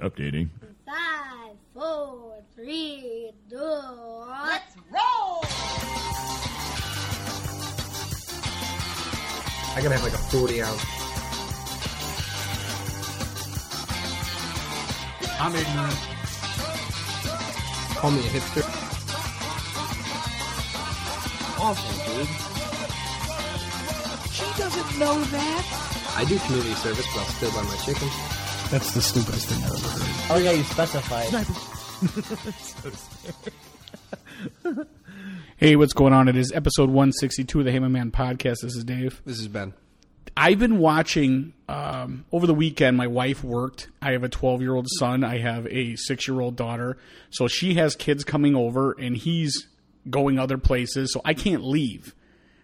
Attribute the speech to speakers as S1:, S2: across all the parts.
S1: Updating.
S2: Five, four, three, two, one.
S3: Let's roll!
S4: I gotta have like a 40 ounce.
S5: I'm ignorant.
S4: Call me a hipster.
S5: Awful, dude. She doesn't know that.
S4: I do community service, but I'll still buy my chicken.
S5: That's the stupidest thing I've ever heard.
S6: Oh yeah, you specified.
S5: Hey, what's going on? It is episode 162 of the Heyman Man podcast. This is Dave.
S4: This is Ben.
S5: I've been watching um, over the weekend. My wife worked. I have a 12 year old son. I have a six year old daughter. So she has kids coming over, and he's going other places. So I can't leave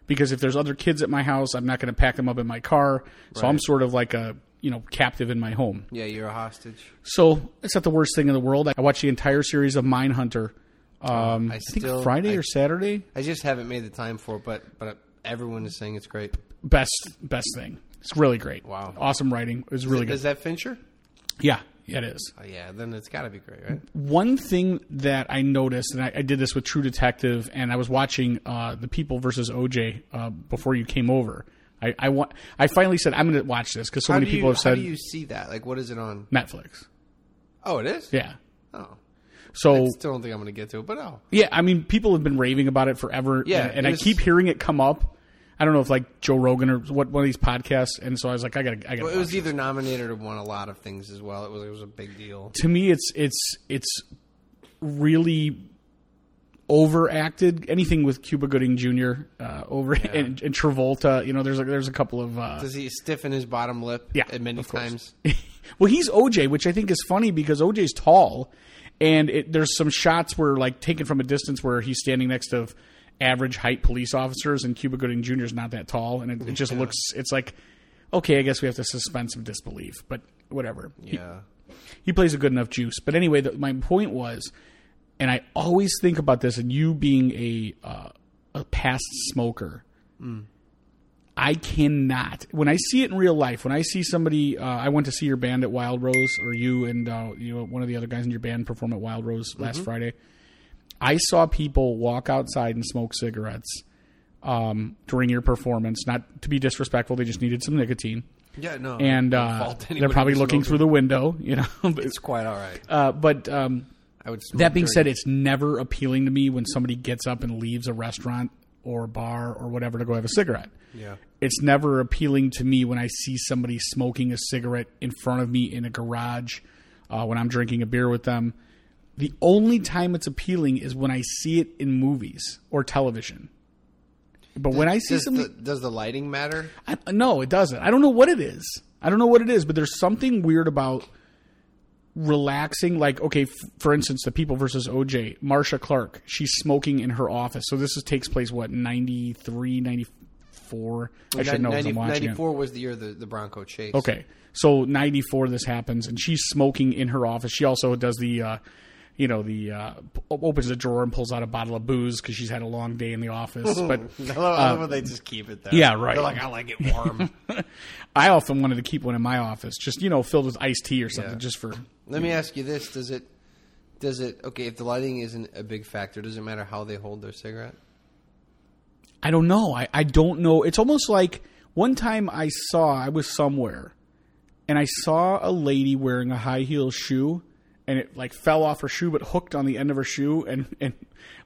S5: because if there's other kids at my house, I'm not going to pack them up in my car. So I'm sort of like a you know captive in my home.
S4: Yeah, you're a hostage.
S5: So it's not the worst thing in the world. I watched the entire series of Mindhunter. Um, I,
S4: I
S5: think Friday
S4: I-
S5: or Saturday.
S4: I just haven't made the time for it, but but everyone is saying it's great.
S5: Best best thing. It's really great.
S4: Wow.
S5: awesome writing. It was really
S4: Is
S5: good.
S4: Is that Fincher?
S5: yeah, yeah, it is.
S4: Oh, yeah, then it's got to be great, right?
S5: One thing that I noticed, and I, I did this with True Detective, and I was watching uh, the People versus OJ uh, before you came over. I I, want, I finally said I'm going to watch this because so
S4: how
S5: many
S4: do
S5: people
S4: you,
S5: have said
S4: How do you see that? Like, what is it on?
S5: Netflix.
S4: Oh, it is.
S5: Yeah.
S4: Oh,
S5: So
S4: I still don't think I'm going to get to it, but oh,
S5: Yeah, I mean, people have been raving about it forever.
S4: Yeah,
S5: and, and I keep hearing it come up. I don't know if like Joe Rogan or what one of these podcasts, and so I was like, I gotta, I gotta.
S4: well, it was
S5: watch
S4: either nominated or won a lot of things as well. It was it was a big deal.
S5: to me, it's it's it's really overacted. Anything with Cuba Gooding Jr. Uh, over and, and Travolta, you know, there's a, there's a couple of uh,
S4: Does he stiffen his bottom lip?
S5: Yeah,
S4: many times.
S5: well, he's OJ, which I think is funny because OJ's tall, and it, there's some shots where like taken from a distance where he's standing next to average height police officers, and Cuba Gooding Jr. is not that tall, and it, it just looks. It's like, okay, I guess we have to suspend some disbelief, but whatever. He-
S4: Yeah.
S5: he plays a good enough juice. But anyway, the, my point was, and I always think about this, and you being a uh, a past smoker, I cannot. When I see it in real life, when I see somebody, uh, I went to see your band at Wild Rose, or you and uh, you know one of the other guys in your band perform at Wild Rose last Friday. I saw people walk outside and smoke cigarettes um, during your performance. Not to be disrespectful, they just needed some nicotine,
S4: Yeah, no.
S5: and uh, they're probably looking through the window. You know,
S4: It's quite all right.
S5: uh, but um,
S4: I would.
S5: That being said, it's never appealing to me when somebody gets up and leaves a restaurant or bar or whatever to go have a cigarette.
S4: Yeah.
S5: It's never appealing to me when I see somebody smoking a cigarette in front of me in a garage uh, when I'm drinking a beer with them. The only time it's appealing is when I see it in movies or television. But when I see
S4: does
S5: somebody,
S4: the, does the lighting matter?
S5: I, no, it doesn't. I don't know what it is. I don't know what it is, but there's something weird about relaxing. Like, okay, f- for instance, the People versus OJ, Marcia Clark, she's smoking in her office. So this is, takes place, what, 93, 94? I should know as I'm watching it.
S4: 94 was the year the, the Bronco chase.
S5: Okay. So 94 this happens and she's smoking in her office. She also does the uh you know the uh opens a drawer and pulls out a bottle of booze cuz she's had a long day in the office. But
S4: I love, I when they just keep it there.
S5: yeah, right.
S4: They're like, I like it warm.
S5: I often wanted to keep one in my office, just you know, filled with iced tea or something
S4: Yeah.
S5: just for
S4: Let me ask you this: Does it? Does it? Okay, if the lighting isn't a big factor, does it matter how they hold their cigarette?
S5: I don't know. I, I don't know. It's almost like one time I saw I was somewhere and I saw a lady wearing a high heel shoe and it like fell off her shoe but hooked on the end of her shoe and, and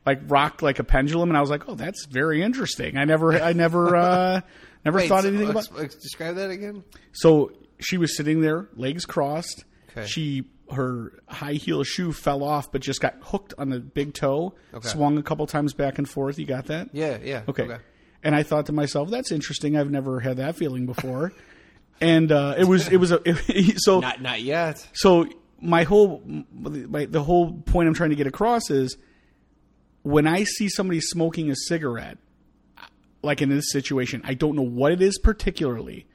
S5: like rocked like a pendulum and I was like, Oh, that's very interesting. I never I never uh never thought
S4: so,
S5: anything about
S4: ex- ex- describe that again.
S5: So she was sitting there, legs crossed.
S4: Okay.
S5: She her high heel shoe fell off but just got hooked on the big toe,
S4: Okay.
S5: swung a couple times back and forth. You got that?
S4: Yeah, yeah.
S5: Okay. And I thought to myself, that's interesting. I've never had that feeling before. and uh, it was it was a so
S4: Not not yet.
S5: so my whole my, the whole point I'm trying to get across is when I see somebody smoking a cigarette, like in this situation, I don't know what it is particularly.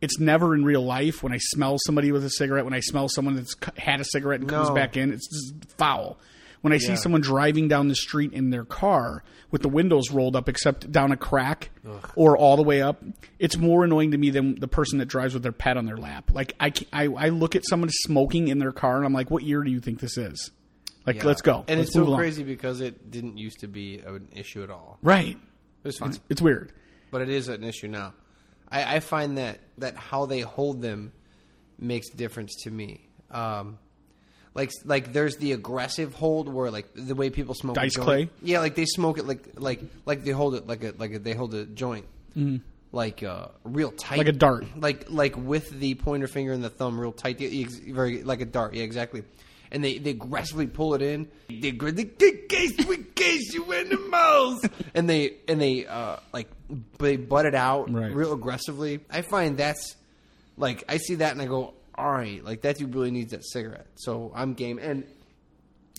S5: It's never in real life. When I smell somebody with a cigarette, when I smell someone that's had a cigarette and comes
S4: No.
S5: back in, it's just foul. When I see someone driving down the street in their car with the windows rolled up except down a crack or all the way up, it's more annoying to me than the person that drives with their pet on their lap. Like I, I, I look at someone smoking in their car and I'm like, what year do you think this is? Like,
S4: Yeah.
S5: let's go.
S4: And
S5: Let's
S4: it's so
S5: along.
S4: crazy because it didn't used to be an issue at all.
S5: Right.
S4: It was fine,
S5: It's weird.
S4: but it is an issue now. I, I find that that how they hold them makes a difference to me. Um, like like there's the aggressive hold where like the way people smoke a
S5: Dice
S4: joint.
S5: clay?
S4: Yeah, like they smoke it like like like they hold it like a like a, they hold a joint. Like uh, real tight.
S5: Like a dart.
S4: like like with the pointer finger and the thumb real tight, very like a dart. Yeah, exactly. And they, they aggressively pull it in. They in case we case you in the mouth. and they and they uh, like they butt it out
S5: Right.
S4: real aggressively. I find that's like I see that and I go, all right, like that dude really needs that cigarette. So I'm game. And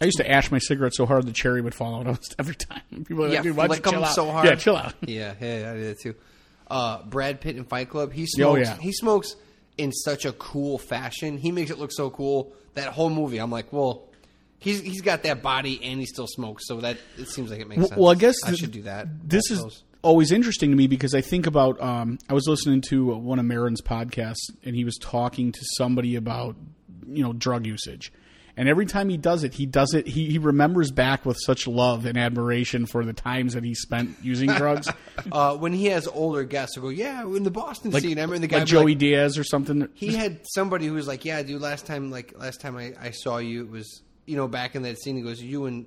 S5: I used to ash my cigarette so hard the cherry would fall out almost every time. People are like,
S4: yeah,
S5: dude, why'd you chill out?
S4: so hard.
S5: Yeah, chill out.
S4: Yeah, yeah, I did that too. Uh, Brad Pitt in Fight Club, he
S5: Oh,
S4: smokes.
S5: yeah.
S4: He smokes in such a cool fashion. He makes it look so cool. That whole movie, I'm like, well, he's he's got that body and he still smokes, so that it seems like it makes
S5: Well,
S4: sense.
S5: well, I guess
S4: I should do that.
S5: This is
S4: those.
S5: Always interesting to me because I think about. Um, I was listening to one of Maron's podcasts, and he was talking to somebody about you know drug usage. And every time he does it, he does it. He, he remembers back with such love and admiration for the times that he spent using drugs,
S4: uh, when he has older guests who go, yeah, in the Boston
S5: like,
S4: scene, I remember the guy
S5: like Joey
S4: like-
S5: Diaz or something.
S4: He had somebody who was like, "Yeah, dude, last time, like last time I, I saw you, it was you know back in that scene." He goes, "You and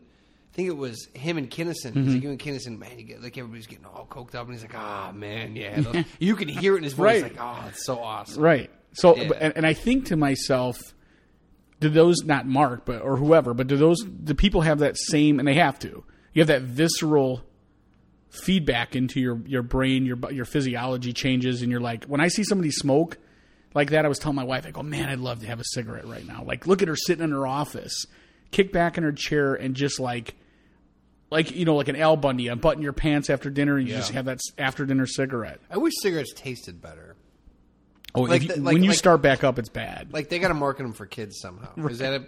S4: think it was him and Kinison.
S5: Mm-hmm.
S4: He's like, you and Kinison, man, you get like everybody's getting all coked up, and he's like, ah, man, yeah." those- you can hear it in his voice,
S5: Right.
S4: like, "Oh, it's so awesome."
S5: Right. So,
S4: Yeah.
S5: and, and I think to myself, do those not Mark, but or whoever, but do those do people have that same? And they have to. You have that visceral feedback into your your brain, your your physiology changes, and you're like, when I see somebody smoke like that, I was telling my wife, I go, man, I'd love to have a cigarette right now. Like, look at her sitting in her office, kick back in her chair, and just like. Like you know, like an Al Bundy, unbutton your pants after dinner, and you
S4: Yeah.
S5: just have that after dinner cigarette.
S4: I wish cigarettes tasted better.
S5: Oh,
S4: Like
S5: you-
S4: the- like-
S5: when you
S4: like-
S5: start back up, it's bad.
S4: Like they got to market them for kids somehow. Is that a?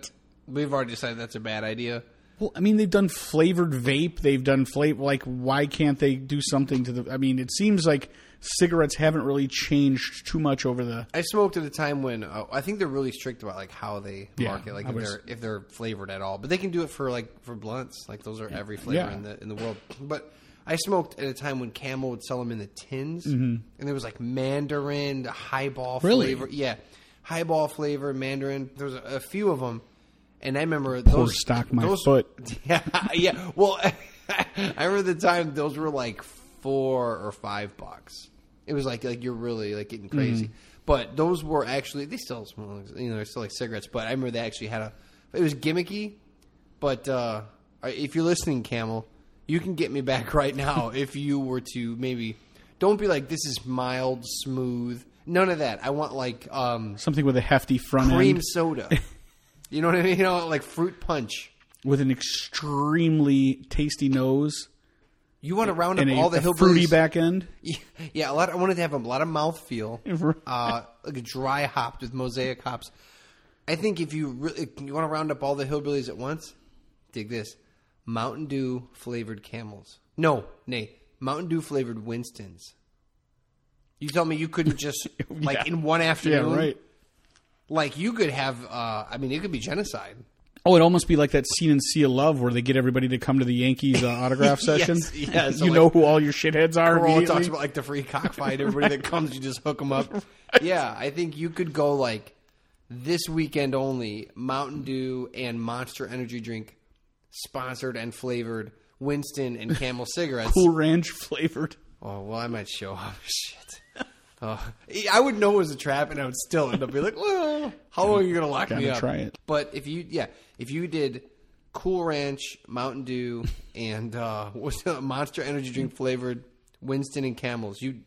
S4: We've already decided that's a bad idea.
S5: Well, I mean, they've done flavored vape. They've done flavor. Like, why can't they do something to the? I mean, it seems like cigarettes haven't really changed too much over the.
S4: I smoked at a time when uh, I think they're really strict about like how they
S5: Yeah,
S4: market, like
S5: I
S4: if
S5: was-
S4: they're if they're flavored at all. But they can do it for like for blunts, like those are every flavor
S5: Yeah.
S4: in the in the world. But I smoked at a time when Camel would sell them in the tins, and there was like Mandarin, highball
S5: Mm-hmm. Really?
S4: flavor, yeah, highball flavor, Mandarin. There was a, a few of them, and I remember
S5: Poor
S4: those
S5: stock my
S4: those,
S5: foot.
S4: Yeah, yeah. Well, I remember the time those were like four or five bucks. It was like like you're really like getting crazy. But those were actually they still smell you know they're still like cigarettes. But I remember they actually had a it was gimmicky. But uh, if you're listening, Camel, you can get me back right now if you were to maybe don't be like this is mild, smooth. None of that. I want like um,
S5: Something with a hefty front
S4: cream
S5: end
S4: soda. you know what I mean? You know, like fruit punch.
S5: with an extremely tasty nose
S4: You want to round up
S5: and a,
S4: all the hillbillies.
S5: fruity back end.
S4: Yeah, a lot. I wanted to have a lot of mouthfeel, uh, like a dry hopped with mosaic hops. I think if you really you want to round up all the hillbillies at once, dig this: Mountain Dew flavored Camels. No, nay, Mountain Dew flavored Winstons. You tell me you couldn't just like
S5: Yeah.
S4: in one afternoon, Yeah,
S5: right.
S4: Like you could have. Uh, I mean, it could be genocide.
S5: Oh, it almost be like that scene in Sea of Love where they get everybody to come to the Yankees uh, autograph session.
S4: Yes, yes,
S5: you
S4: so
S5: know who all your shitheads are.
S4: Carl
S5: immediately.
S4: talks about like the free cockfight. Everybody that comes, you just hook them up. Yeah, I think you could go like this weekend only. Mountain Dew and Monster Energy drink, sponsored and flavored. Winston and Camel cigarettes.
S5: Cool Ranch flavored.
S4: Oh well, I might show up. Shit. Oh, I would know it was a trap, and I would still end up being like, "Well, how long are you gonna lock me up?"
S5: try it.
S4: But if you, yeah, if you did Cool Ranch, Mountain Dew, and uh, what's the Monster Energy drink flavored Winston and Camels, you,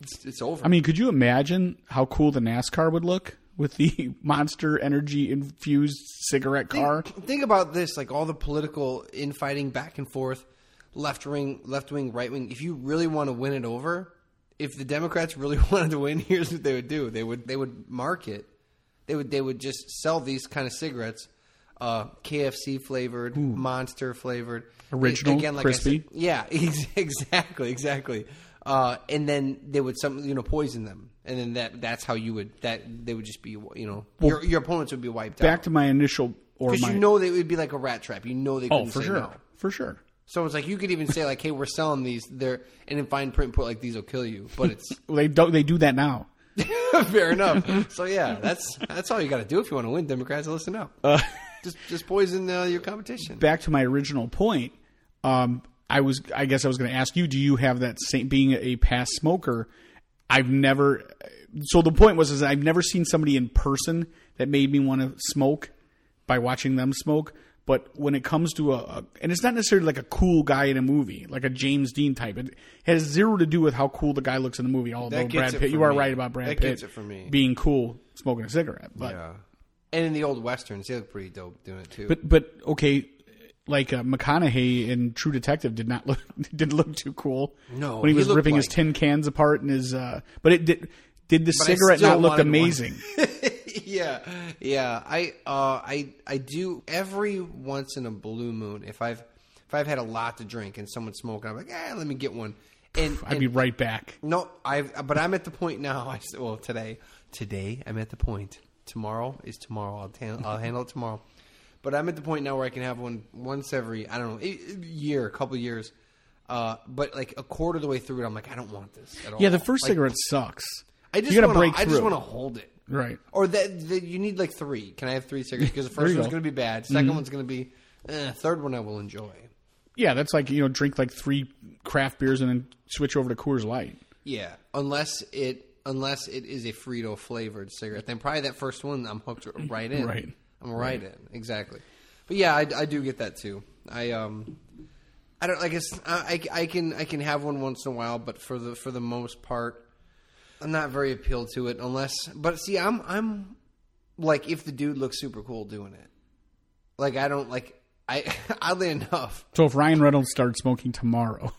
S4: it's, it's over.
S5: I mean, could you imagine how cool the NASCAR would look with the Monster Energy infused cigarette car?
S4: Think, think about this: like all the political infighting back and forth, left wing, left wing, right wing. If you really want to win it over, if the Democrats really wanted to win, here's what they would do: they would they would market, they would they would just sell these kind of cigarettes uh, KFC flavored, Monster flavored,
S5: Original,
S4: I
S5: crispy?
S4: said- yeah, exactly, exactly. Uh, and then they would some you know poison them, and then that that's how you would that they would just be you know your your opponents would be wiped
S5: Back
S4: out Back
S5: to my initial or
S4: because
S5: my
S4: you know they would be like a rat trap. You know they
S5: oh for sure
S4: no.
S5: for sure.
S4: So it's like you could even say like, "Hey, we're selling these." There, and in fine print, put like these will kill you. But it's
S5: they don't they do that now.
S4: fair enough. So yeah, that's that's all you got to do if you want to win. Democrats, listen up. just just poison uh, your competition.
S5: back to my original point, um, I was I guess I was going to ask you, do you have that same being a past smoker? I've never. So the point was is I've never seen somebody in person that made me want to smoke by watching them smoke. But when it comes to a, a, and it's not necessarily like a cool guy in a movie, like a James Dean type. It has zero to do with how cool the guy looks in the movie. Although Brad Pitt, you are
S4: me.
S5: right about Brad
S4: That
S5: Pitt
S4: gets it for me.
S5: being cool smoking a cigarette. But
S4: Yeah. And in the old westerns, they look pretty dope doing it too.
S5: But but okay, like uh, McConaughey in True Detective did not look didn't look too cool.
S4: No,
S5: when he
S4: he
S5: was ripping his tin cans apart and his. Uh, but it did. Did the
S4: But
S5: cigarette not look amazing?
S4: yeah, yeah. I uh, I I do every once in a blue moon. If I've if I've had a lot to drink and someone's smoking, I'm like, eh, let me get one. And,
S5: I'd
S4: and-
S5: be right back.
S4: No, I've but I'm at the point now. I well today, today I'm at the point. Tomorrow is tomorrow. I'll tan- I'll handle it tomorrow. But I'm at the point now where I can have one once every I don't know year, a couple years. Uh, but like a quarter of the way through it, I'm like, I don't want this at all.
S5: Yeah, the first
S4: Like,
S5: cigarette sucks.
S4: I just wanna,
S5: break
S4: I just want to hold it.
S5: Right.
S4: Or that, that you need like three. Can I have three cigarettes? Because the first one's.
S5: Mm-hmm.
S4: going to be bad. 2nd one's going to be. Eh, third one I will enjoy.
S5: Yeah, that's like you know drink like three craft beers and then switch over to Coors Light.
S4: Yeah, unless it unless it is a Frito flavored cigarette, then probably that first one I'm hooked right in.
S5: Right.
S4: I'm right, in exactly. But yeah, I, I do get that too. I um, I don't. I guess I, I, I can I can have one once in a while, but for the for the most part, I'm not very appealed to it unless. But see, I'm I'm like if the dude looks super cool doing it, like I don't like. I oddly enough,
S5: So if Ryan Reynolds started smoking tomorrow,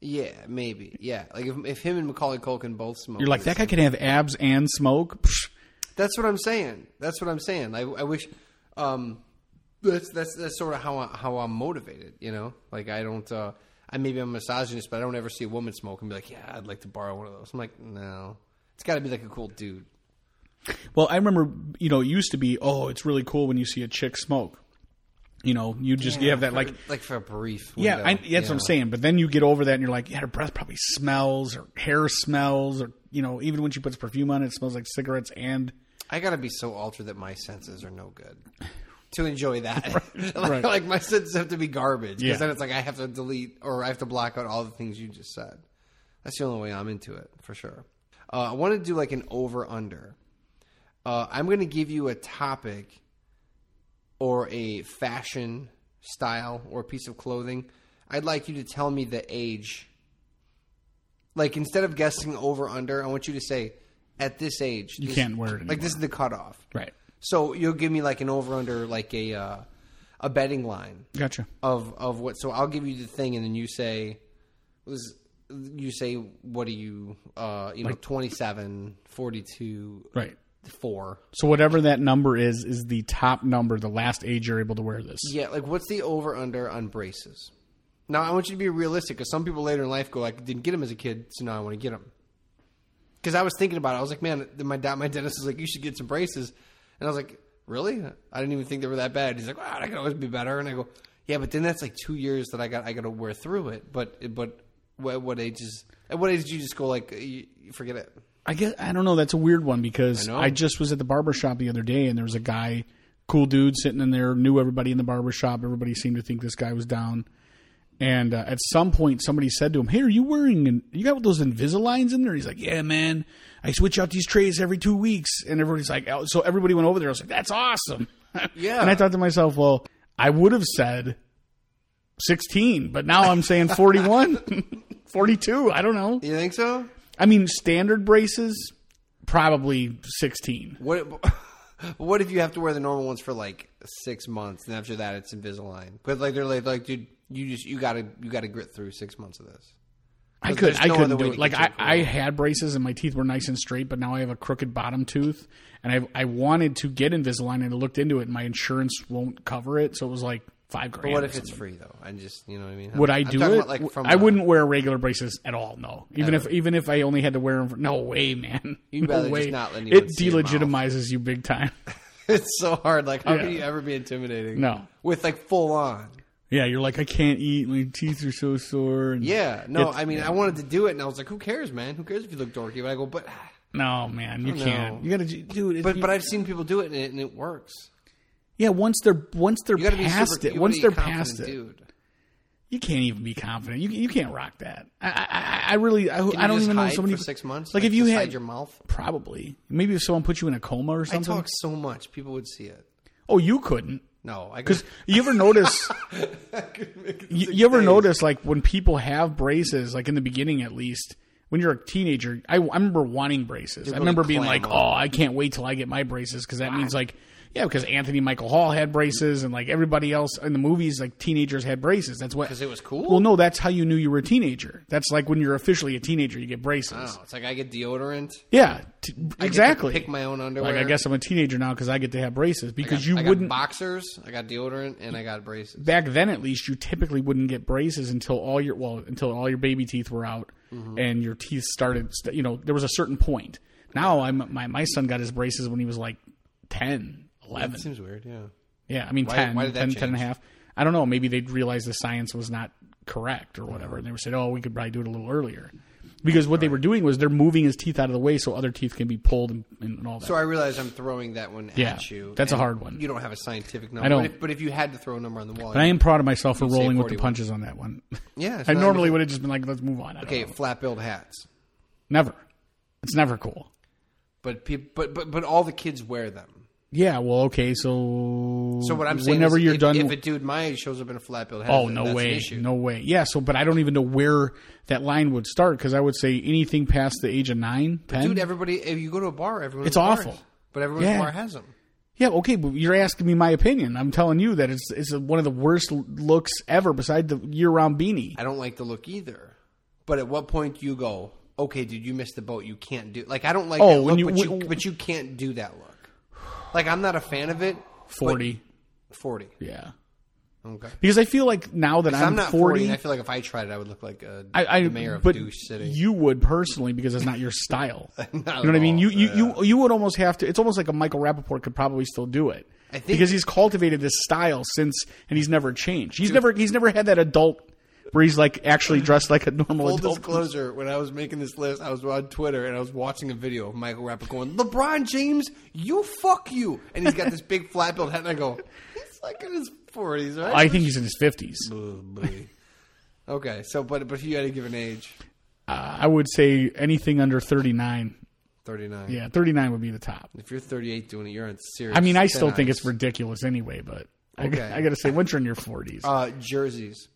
S4: yeah, maybe, yeah. Like if, if him and Macaulay Culkin both smoke,
S5: you're like that guy can have abs and smoke. Psh,
S4: That's what I'm saying. That's what I'm saying. I, I wish. Um, that's that's that's sort of how I, how I'm motivated. You know, like I don't. Uh, I maybe I'm a misogynist, but I don't ever see a woman smoke and be like, yeah, I'd like to borrow one of those. I'm like, no, it's got to be like a cool dude.
S5: Well, I remember, you know, it used to be, oh, it's really cool when you see a chick smoke. You know, you just you have that
S4: for,
S5: like,
S4: like for a brief.
S5: yeah, I,
S4: window.
S5: that's what I'm saying. But then you get over that, and you're like, yeah, her breath probably smells, or hair smells, or you know, even when she puts perfume on, it smells like cigarettes. And
S4: I gotta be so altered that my senses are no good to enjoy that. like,
S5: Right.
S4: like my senses have to be garbage because
S5: Yeah.
S4: then it's like I have to delete or I have to block out all the things you just said. That's the only way I'm into it for sure. Uh, I want to do like an over under. Uh, I'm going to give you a topic or a fashion style or a piece of clothing. I'd like you to tell me the age. Like instead of guessing over under, I want you to say at this age
S5: You
S4: this-
S5: can't wear it
S4: Like this is the cutoff.
S5: right,
S4: So you'll give me like an over under, like a uh, a betting line
S5: gotcha.
S4: of of what. So I'll give you the thing, and then you say was you say what do you uh you know 27 42
S5: Right.
S4: 4
S5: So whatever that number is, is the top number, the last age you're able to wear this.
S4: yeah like what's the over under on braces? Now i want you to be realistic because some people later in life go i didn't get them as a kid so now i want to get them because i was thinking about it. I was like man my dad my dentist was like you should get some braces. And i was like really? I didn't even think they were that bad. He's like wow that could always be better. And i go yeah but then that's like two years that i got i got to wear through it. But but what, what age is at what age did you just go like you, you forget it
S5: I guess I don't know. That's a weird one because
S4: I.
S5: I, just was at the barber shop the other day and there was a guy, cool dude, sitting in there, knew everybody in the barber shop. Everybody seemed to think this guy was down. And uh, at some point, somebody said to him, "Hey, are you wearing? An, you got those Invisaligns in there?" He's like, "Yeah, man. I switch out these trays every two weeks." And everybody's like, oh, "So everybody went over there." I was like, "That's awesome."
S4: Yeah.
S5: and I thought to myself, "Well, I would have said 16, but now I'm saying 41, 42. I don't know.
S4: you think so
S5: I mean, standard braces, probably 16.
S4: What what if you have to wear the normal ones for like six months, and after that it's Invisalign? But like they're like, like dude, you just you gotta you gotta grit through six months of this.
S5: I could, I
S4: no
S5: couldn't do it. Like I, I had braces and my teeth were nice and straight, but now I have a crooked bottom tooth, and I I wanted to get Invisalign and I looked into it, and my insurance won't cover it, so it was like five grand.
S4: But what if it's free though? I just you know what I mean.
S5: Would I do it?
S4: about, like from
S5: I
S4: a-
S5: wouldn't wear regular braces at all. No, even if even if I only had to wear them. For, no way, man.
S4: You'd
S5: no
S4: rather just not let anyone
S5: it
S4: see your mouth.
S5: delegitimizes you big time.
S4: It's so hard. Like, how
S5: Yeah.
S4: can you ever be intimidating?
S5: No.
S4: with like full on.
S5: yeah, you're like I can't eat. My teeth are so sore. And
S4: Yeah, no. I mean, I wanted to do it, and I was like, "Who cares, man? Who cares if you look dorky?" But I go, "But,
S5: no, man, you can't.
S4: know.
S5: You gotta, do it.
S4: but, but I've seen people do it, and it, and it works.
S5: Yeah, once they're once they're past
S4: super,
S5: it, once they're past it,
S4: dude.
S5: you can't even be confident. You you can't rock that. I I, I really I, I don't even know somebody
S4: for six months.
S5: Like, if you had
S4: your mouth.
S5: probably maybe if someone put you in a coma or something.
S4: I talk so much, people would see it.
S5: oh, you couldn't.
S4: No, I
S5: Because you ever notice, you, you ever
S4: days.
S5: notice like when people have braces, like in the beginning at least, when you're a teenager, I, I remember wanting braces. I remember being like,
S4: up.
S5: oh, I can't wait till I get my braces because that means like, yeah, because Anthony Michael Hall had braces and like everybody else in the movies, like teenagers had braces. That's what.
S4: because it was cool.
S5: Well, no, that's how you knew you were a teenager. That's like when you're officially a teenager, you get braces.
S4: Oh, it's like I get deodorant.
S5: Yeah, t-
S4: I
S5: exactly.
S4: pick my own underwear.
S5: like I guess I'm a teenager now because I get to have braces because you
S4: I
S5: wouldn't
S4: boxers. I got deodorant, and I got braces.
S5: back then at least you typically wouldn't get braces until all your well until all your baby teeth were out
S4: Mm-hmm.
S5: and your teeth started you know there was a certain point now i'm my, my son got his braces when he was like 10 11
S4: That seems weird. Yeah.
S5: yeah i mean
S4: Why-
S5: 10
S4: why did that
S5: 10, 10 and a half i don't know maybe they'd realized the science was not correct or whatever and they were said oh we could probably do it a little earlier because what they were doing was they're moving his teeth out of the way so other teeth can be pulled and, and all that
S4: So I realize I'm throwing that one
S5: Yeah,
S4: at you.
S5: that's a
S4: and
S5: hard one.
S4: You don't have a scientific number.
S5: I don't.
S4: But if, but if you had to throw a number on the wall,
S5: but i am proud of myself for
S4: You'd say
S5: rolling with the
S4: 41.
S5: punches on that one
S4: yeah. it's
S5: i
S4: not-
S5: normally would have just been like let's move on I don't
S4: Okay,
S5: know.
S4: flat billed hats.
S5: never it's never cool
S4: But peop but but but all the kids wear them.
S5: Yeah, well, okay, so
S4: So what I'm saying
S5: whenever
S4: is,
S5: you're
S4: if,
S5: done,
S4: if a dude my age shows up in a flat hat,
S5: oh no
S4: that's an
S5: way, no way. Yeah, so but I don't even know where that line would start because I would say anything past the age of nine, ten.
S4: Dude, everybody, if you go to a bar, everyone
S5: It's
S4: bars.
S5: awful.
S4: But everyone's
S5: Yeah.
S4: bar has them.
S5: yeah, okay, but you're asking me my opinion. I'm telling you that it's it's one of the worst looks ever, beside the year-round beanie.
S4: I don't like the look either. But at what point do you go, okay, dude, you missed the boat. You can't do like I don't like
S5: Oh,
S4: that look,
S5: you-
S4: but
S5: when-
S4: you but you can't do that look. Like I'm not a fan of it.
S5: Forty,
S4: Forty.
S5: yeah,
S4: Okay.
S5: because I feel like now that
S4: I'm,
S5: I'm,
S4: not 40. and I feel like if I tried it, I would look like a
S5: I, I
S4: mayor of
S5: but
S4: douche city.
S5: you would personally because it's not your style.
S4: Not
S5: you know
S4: at
S5: what I mean?
S4: all.
S5: You, you you you would almost have to. It's almost like a Michael Rapaport could probably still do it
S4: I think-
S5: because he's cultivated this style since, and he's never changed. He's never he's never had that adult where he's like actually dressed like a normal
S4: Full
S5: adult.
S4: disclosure, when I was making this list, I was on Twitter and I was watching a video of Michael Rapaport going, LeBron James, you fuck you. And he's got this big flat billed hat, and I go, he's like in his 40s, right?
S5: I think he's in his fifties.
S4: Okay, so, but, but if you had to give an age,
S5: Uh, I would say anything under thirty nine.
S4: 39.
S5: Yeah, thirty nine would be the top.
S4: If you're 38 doing it, you're on serious.
S5: I mean, I
S4: thin
S5: still think
S4: ice.
S5: it's ridiculous anyway, but I,
S4: Okay.
S5: I got to say, once you're in your forties,
S4: Uh, jerseys.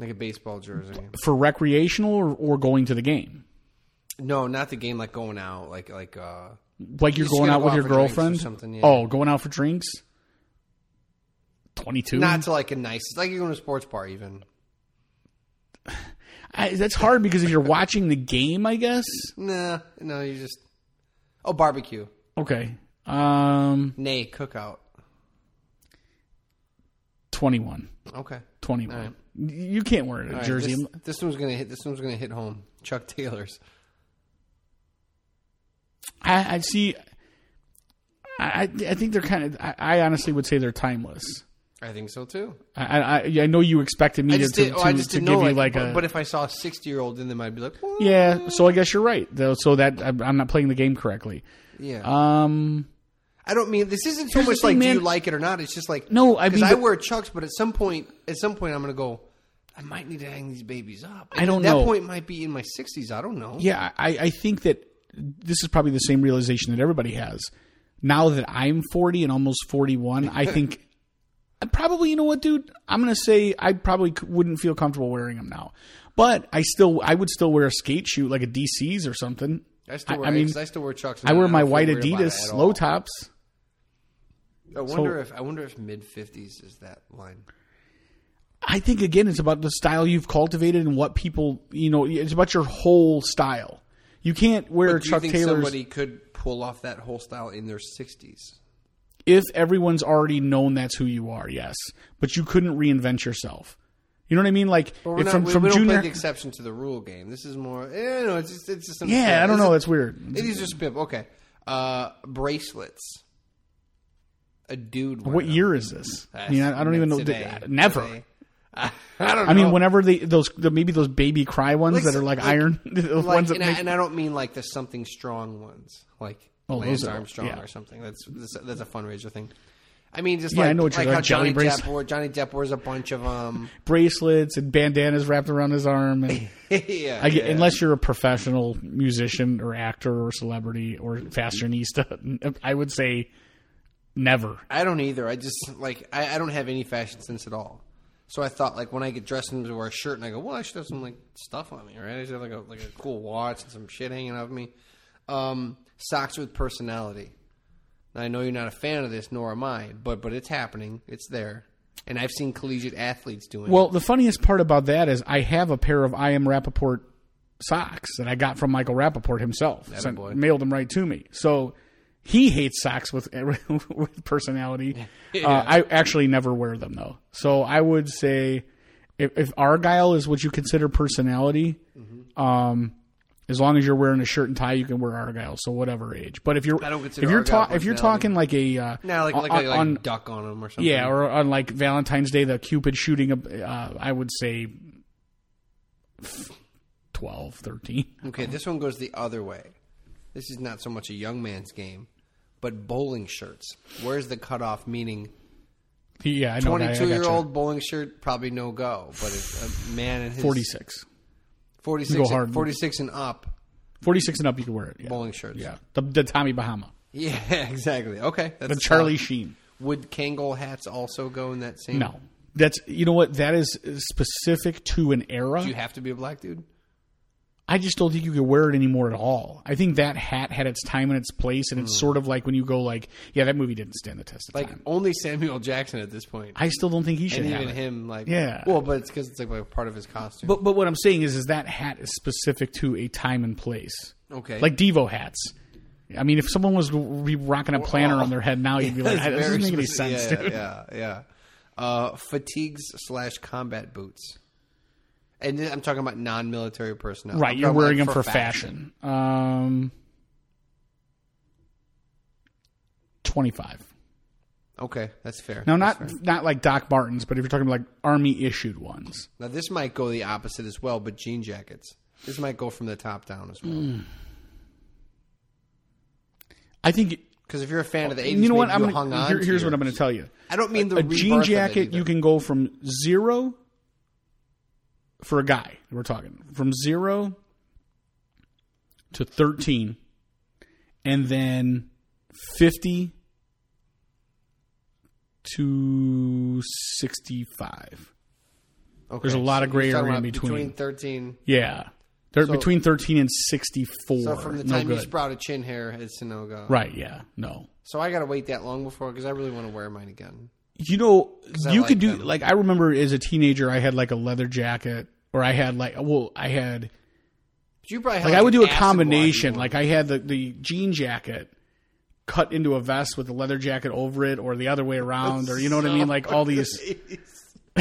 S4: Like a baseball jersey.
S5: for recreational or, or going to the game,
S4: No, not the game, like going out, like, like, uh,
S5: like you're going out
S4: go
S5: with
S4: out
S5: your girlfriend.
S4: something, yeah.
S5: Oh, going out for drinks. Twenty two.
S4: not to like a nice, it's like you're going to a sports bar even.
S5: I, that's hard because if you're watching the game, I guess.
S4: Nah, no, you just, oh, barbecue.
S5: Okay. Um,
S4: Nay, cookout.
S5: 21.
S4: Okay.
S5: 21. You can't wear a
S4: All right,
S5: jersey.
S4: This, this one's gonna hit. This one's gonna hit home. Chuck Taylor's.
S5: I, I see. I, I think they're kind of. I, I honestly would say they're timeless.
S4: I think so too.
S5: I I, I know you expected me
S4: I
S5: to,
S4: just
S5: to.
S4: Oh, I just
S5: to
S4: didn't
S5: give
S4: know.
S5: you
S4: Like,
S5: like a.
S4: but if I saw a sixty-year-old in them, I'd be like, what?
S5: yeah, so I guess you're right. Though, so that I'm not playing the game correctly.
S4: yeah.
S5: Um,
S4: I don't mean this isn't so
S5: Here's
S4: much
S5: thing,
S4: like do you like it or not. It's just like
S5: No, I
S4: because
S5: mean,
S4: I
S5: but-
S4: wear Chucks, but at some point, at some point, I'm gonna go. I might need to hang these babies up.
S5: I don't
S4: at that point might be in my sixties. I don't know.
S5: yeah, I I think that this is probably the same realization that everybody has. Now that I'm 40 and almost 41, I think. I probably, you know what, dude? I'm gonna say I probably c- wouldn't feel comfortable wearing them now, but I still, I would still wear a skate shoe like a DC's or something.
S4: I still
S5: I-
S4: wear.
S5: I mean,
S4: 'cause I still wear Chucks.
S5: I wear my white
S4: weird about it
S5: Adidas low tops.
S4: I wonder if I wonder if mid fifties is that line.
S5: I think again, it's about the style you've cultivated and what people, you know, it's about your whole style. You can't wear
S4: Do you
S5: Chuck
S4: think
S5: Taylor's
S4: somebody could pull off that whole style in their sixties?
S5: if everyone's already known that's who you are. Yes, but you couldn't reinvent yourself. You know what I mean? Like if
S4: not,
S5: from
S4: we,
S5: from
S4: we don't
S5: junior.
S4: play the exception to the rule game. This is more. Eh, no, it's just it's just.
S5: yeah, I don't know. It's weird.
S4: It is just pimp. Okay, uh, bracelets. A dude.
S5: What
S4: them.
S5: year is this? I mean, I, I don't even know.
S4: Today.
S5: Never.
S4: Today. I, I don't.
S5: I mean, whenever they those the, maybe those baby cry ones
S4: Like,
S5: that are like,
S4: like-
S5: iron,
S4: like,
S5: ones that
S4: and, I, and I don't mean like the something strong ones, like
S5: Oh,
S4: Lance Armstrong
S5: yeah.
S4: or something. That's that's, that's a fundraiser thing. I mean, just
S5: Yeah, I
S4: like,
S5: know what you're-
S4: like how
S5: like
S4: Johnny. Depp wore. Johnny Depp wears a bunch of um.
S5: bracelets and bandanas wrapped around his arm. And
S4: yeah,
S5: I
S4: yeah.
S5: unless you're a professional musician or actor or celebrity or fashionista, I would say never.
S4: I don't either. I just like I, I don't have any fashion sense at all. So I thought like when I get dressed and wear a shirt and I go, well, I should have some like stuff on me, right? I should have like a like a cool watch and some shit hanging off me. Um, socks with personality. I know you're not a fan of this, nor am I, but but it's happening. It's there, and I've seen collegiate athletes doing. it.
S5: Well, the funniest part about that is I have a pair of I am Rapaport socks that I got from Michael Rapaport himself. Sent, mailed them right to me. So he hates socks with with personality. Uh, I actually never wear them though. So I would say if, if Argyle is what you consider personality,
S4: Mm-hmm.
S5: um, as long as you're wearing a shirt and tie, you can wear Argyle. So whatever age. But if you're
S4: I
S5: if you're ta- if you're talking like a uh,
S4: now like like,
S5: on-
S4: like
S5: on-
S4: duck on them or something.
S5: yeah, or on like Valentine's Day, the Cupid shooting, a- uh, I would say 12, 13.
S4: Okay, this one goes the other way. This is not so much a young man's game, but bowling shirts. Where's the cutoff? Meaning,
S5: Yeah, I know. that. I
S4: twenty-two year old bowling shirt probably no go, but a man in his
S5: 46.
S4: 46,
S5: Go hard.
S4: 46 and up
S5: 46 and up, you can wear it. Yeah.
S4: bowling shirts.
S5: Yeah. The, the Tommy Bahama.
S4: yeah, exactly. Okay, that's
S5: The Charlie. Sheen.
S4: Would Kangol hats also go in that same?
S5: No. That's, you know what? That is specific to an era.
S4: Do you have to be a black dude?
S5: I just don't think you could wear it anymore at all. I think that hat had its time and its place, and it's sort of like when you go like, yeah, that movie didn't stand the test of
S4: Hmm. Like
S5: time.
S4: only Samuel Jackson at this point,
S5: I still don't think he should
S4: and
S5: have
S4: even
S5: it.
S4: him. Like,
S5: Yeah.
S4: Well, but it's because it's like, part of his costume.
S5: But but what I'm saying is, is that hat is specific to a time and place.
S4: okay,
S5: like Devo hats. I mean, if someone was re- rocking a planner on their head now, you'd be like, "This doesn't make any
S4: specific.
S5: sense,
S4: yeah,
S5: dude."
S4: Yeah, yeah. Uh, fatigues slash combat boots. And I'm talking about non-military personnel.
S5: Right,
S4: I'm
S5: you're wearing
S4: like
S5: them for fashion. Um, twenty five.
S4: Okay, that's fair. No,
S5: not
S4: fair.
S5: not like Doc Martens, but if you're talking like army issued ones,
S4: now this might go the opposite as well, but jean jackets. This might go from the top down as well.
S5: Mm. I think.
S4: Because if you're a fan of the 80s,
S5: You know what? I'm gonna,
S4: hung on.
S5: here-
S4: to
S5: here's what. I'm going to tell you.
S4: I don't mean the
S5: a jean
S4: rebirth of it
S5: jacket you can go from zero for a guy we're talking from zero to 13 and then 50 to 65
S4: Okay,
S5: there's a lot
S4: so
S5: of gray area in between.
S4: Between 13.
S5: yeah they're
S4: So-
S5: between 13 and 64
S4: So from the
S5: no
S4: time you
S5: good
S4: sprout a chin hair, it's a no go.
S5: right yeah no
S4: So I got to wait that long before because I really want to wear mine again.
S5: You know you
S4: like
S5: could do
S4: them.
S5: like i remember as a teenager i had like a leather jacket or i had like well i had
S4: But you probably had
S5: like I would do a combination. Like I had the the jean jacket cut into a vest with the leather jacket over it, or the other way around, or you know what I mean? Like all these.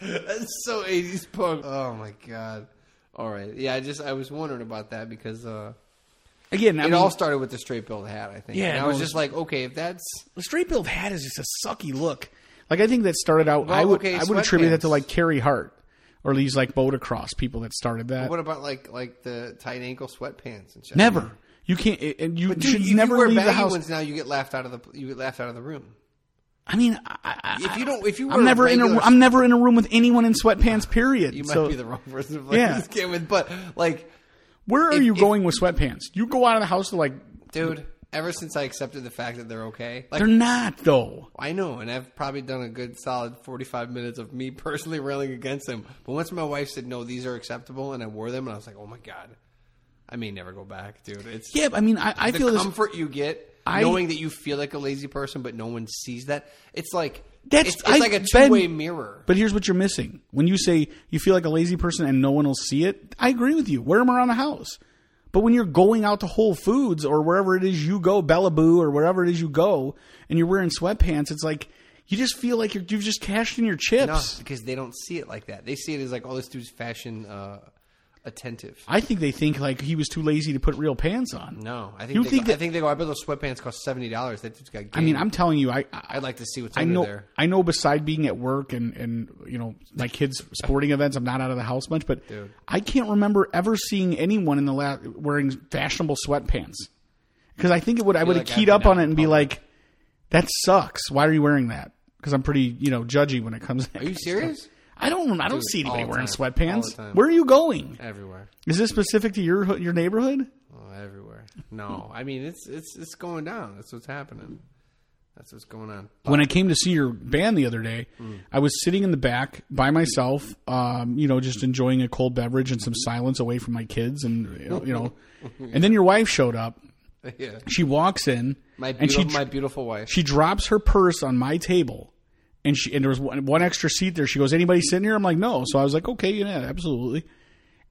S4: That's so 80s punk. Oh my god. All right. Yeah, I just I was wondering about that because uh,
S5: Again, I
S4: it
S5: mean,
S4: all started with the straight billed hat. I think.
S5: Yeah,
S4: And I
S5: no,
S4: was just like, okay, if that's
S5: the straight billed hat is just a sucky look. Like I think that started out.
S4: Well,
S5: I would
S4: okay,
S5: I would attribute that to like Carey Hart or these like motocross people that started that.
S4: what about like like the tight ankle sweatpants and shit?
S5: Never. You can't. And you
S4: dude,
S5: should never
S4: you wear
S5: leave the house.
S4: ones now, you get laughed out of the you get laughed out of the room.
S5: I mean, I,
S4: If you don't, if you
S5: I'm never in a. I'm never in a room with anyone in sweatpants. Period.
S4: You might
S5: so
S4: be the wrong person to play
S5: Yeah.
S4: this game with, but like,
S5: where are
S4: if-
S5: you
S4: if-
S5: going with sweatpants? You go out of the house to like.
S4: dude, ever since I accepted the fact that they're okay, like
S5: They're not though.
S4: I know, and I've probably done a good solid forty-five minutes of me personally railing against them. But once my wife said no, these are acceptable, and I wore them, and I was like, oh my god, I may never go back, dude. It's
S5: Yeah, I mean, I, I
S4: the
S5: feel this.
S4: comfort you get
S5: I-
S4: knowing that you feel like a lazy person, but no one sees that. It's like
S5: That's
S4: It's, it's like a two way mirror.
S5: But here's what you're missing. When you say you feel like a lazy person and no one will see it, I agree with you. Wear them around the house. But when you're going out to Whole Foods or wherever it is you go, Bellaboo or wherever it is you go, and you're wearing sweatpants, it's like you just feel like you're, you've just cashed in your chips.
S4: No, because they don't see it like that. They see it as like, oh, this dude's fashion uh, attentive.
S5: I think they think like he was too lazy to put real pants on.
S4: No, I think
S5: You
S4: they
S5: think
S4: go, I think they go. I bet those sweatpants cost seventy dollars. That dude's got. Game.
S5: I mean, I'm telling you, I, I
S4: I'd like to see what's
S5: I
S4: under
S5: know,
S4: there.
S5: I know. Beside being at work and and you know my kids' sporting events, I'm not out of the house much. But
S4: Dude.
S5: I can't remember ever seeing anyone in the lab wearing fashionable sweatpants. Because I think it would, I would have
S4: like
S5: keyed up on it and be like, "That sucks. Why are you wearing that?" Because I'm pretty, you know, judgy when it comes.
S4: to Are you serious?
S5: I don't. I don't
S4: Dude,
S5: see anybody wearing
S4: time.
S5: Sweatpants. Where are you going?
S4: Everywhere.
S5: Is this specific to your your neighborhood?
S4: Oh, everywhere. No, I mean it's it's it's going down. That's what's happening. That's what's going on.
S5: when I came to see your band the other day, I was sitting in the back by myself, um, you know, just enjoying a cold beverage and some silence away from my kids, and you know, and then your wife showed up.
S4: yeah,
S5: She walks in,
S4: my
S5: and she
S4: my beautiful wife.
S5: she drops her purse on my table, and she and there was one, one extra seat there. She goes, "Anybody sitting here?" I'm like, "No." So I was like, "Okay, yeah, absolutely."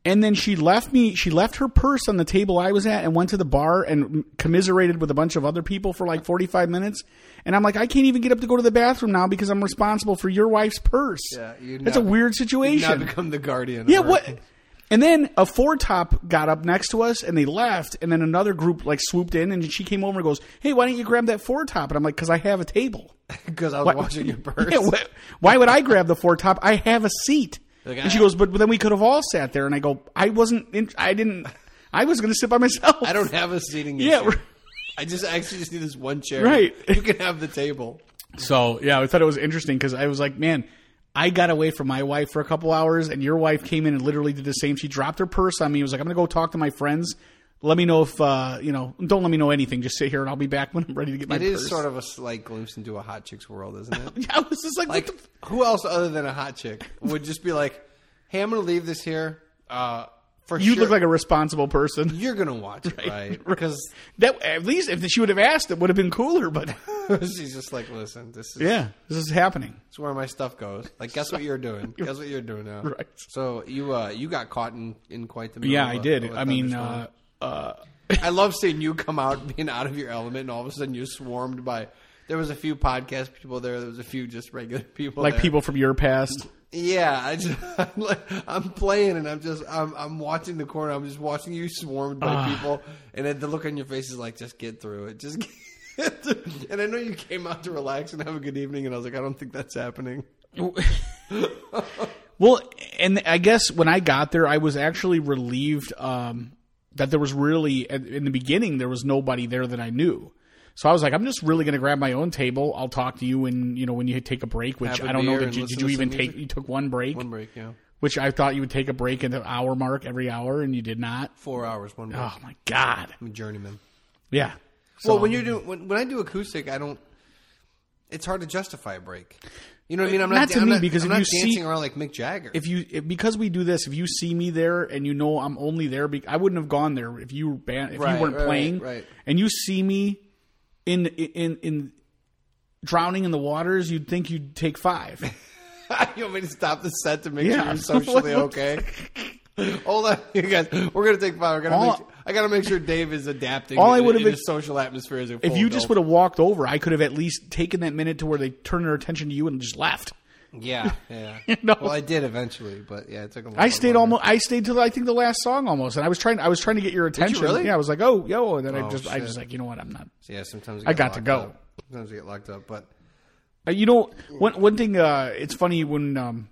S5: And then she left me. She left her purse on the table I was at and went to the bar and commiserated with a bunch of other people for like 45 minutes. And I'm like, I can't even get up to go to the bathroom now because I'm responsible for your wife's purse.
S4: Yeah, you
S5: That's
S4: now-
S5: a weird
S4: now
S5: situation.
S4: become the guardian.
S5: Yeah, what? And then a four top got up next to us and they left. And then another group like swooped in and she came over and goes, Hey, why don't you grab that four top? And I'm like, Because I have a table.
S4: Because I was
S5: Why-
S4: watching your purse.
S5: Yeah, why, why would I grab the four top? I have a seat.
S4: Like,
S5: and she
S4: ah.
S5: goes, but, but then we could have all sat there. And I go, I wasn't. In, I didn't. I was going to sit by myself.
S4: I don't have a seating.
S5: Yeah,
S4: issue.
S5: we're-
S4: I just actually just need this one chair.
S5: Right.
S4: You can have the table.
S5: So yeah, I thought it was interesting because I was like, man, I got away from my wife for a couple hours, and your wife came in and literally did the same. She dropped her purse on me. It was like, I'm going to go talk to my friends. Let me know if uh, you know. Don't let me know anything. Just sit here, and I'll be back when I'm ready to get my
S4: It
S5: purse.
S4: is sort of a slight glimpse into a hot chick's world, isn't it?
S5: Yeah, I was just like,
S4: like
S5: what the
S4: who else other than a hot chick would just be like, "Hey, I'm going to leave this here." Uh, for
S5: You
S4: sure.
S5: look like a responsible person.
S4: you're going to watch it, right? Because
S5: That at least if she would have asked, it would have been cooler. But
S4: she's just like, "Listen, this is
S5: yeah, this is happening.
S4: It's where my stuff goes." Like, guess what you're doing? Guess what you're doing now?
S5: Right.
S4: So you uh, you got caught in, in quite the middle
S5: Yeah,
S4: of
S5: I did. I mean, uh, uh,
S4: I love seeing you come out being out of your element, and all of a sudden you're swarmed by. There was a few podcast people there. There was a few just regular people,
S5: like
S4: there.
S5: people from your past.
S4: Yeah, I just I'm, like, I'm playing, and I'm just I'm I'm watching the corner. I'm just watching you swarmed by
S5: Ah.
S4: people, and then the look on your face is like, just get through it, just. Get through. And I know you came out to relax and have a good evening, and I was like, I don't think that's happening.
S5: Well, and I guess when I got there, I was actually relieved um, that there was really, in the beginning, there was nobody there that I knew. So I was like, I'm just really going to grab my own table. I'll talk to you when you know when you take a break. Which
S4: a
S5: I don't know. That you, did you even
S4: some
S5: take? You took one break,
S4: One break, yeah,
S5: which I thought you would take a break at the hour mark every hour, and you did not.
S4: four hours, one break.
S5: Oh my god!
S4: I'm a journeyman.
S5: Yeah.
S4: well, when you're doing when, when I do acoustic, I don't. It's hard to justify a break. You know what I mean? I'm not,
S5: Not to
S4: I'm
S5: me,
S4: not,
S5: because
S4: I'm
S5: if
S4: not
S5: you see-
S4: dancing around like Mick Jagger.
S5: if you if, because we do this, if you see me there and you know I'm only there, be, I wouldn't have gone there if you ban, if
S4: Right,
S5: you weren't
S4: right,
S5: playing,
S4: right.
S5: and you see me in in in drowning in the waters, you'd think you'd take five.
S4: you want me to stop the set to make
S5: Yeah.
S4: sure you're socially okay? Hold on, you guys. We're gonna take five. We're gonna
S5: All-
S4: make sure, I gotta make sure Dave is adapting.
S5: All I would've
S4: in
S5: been-
S4: social atmosphere as a
S5: if you just would have walked over, I could have at least taken that minute to where they turned their attention to you and just left.
S4: Yeah, yeah.
S5: No.
S4: Well, I did eventually, but yeah, it took a little
S5: I stayed
S4: longer.
S5: almost. I stayed till I think the last song almost, and I was trying. I was trying to get your attention.
S4: really?
S5: Yeah, I was like, oh, yo, and then I
S4: Oh,
S5: just, I
S4: shit.
S5: just like, you know what, I'm not.
S4: Yeah, sometimes
S5: I got to go.
S4: Up. Sometimes we get locked up, but
S5: Uh, you know, one one thing. Uh, it's funny when um,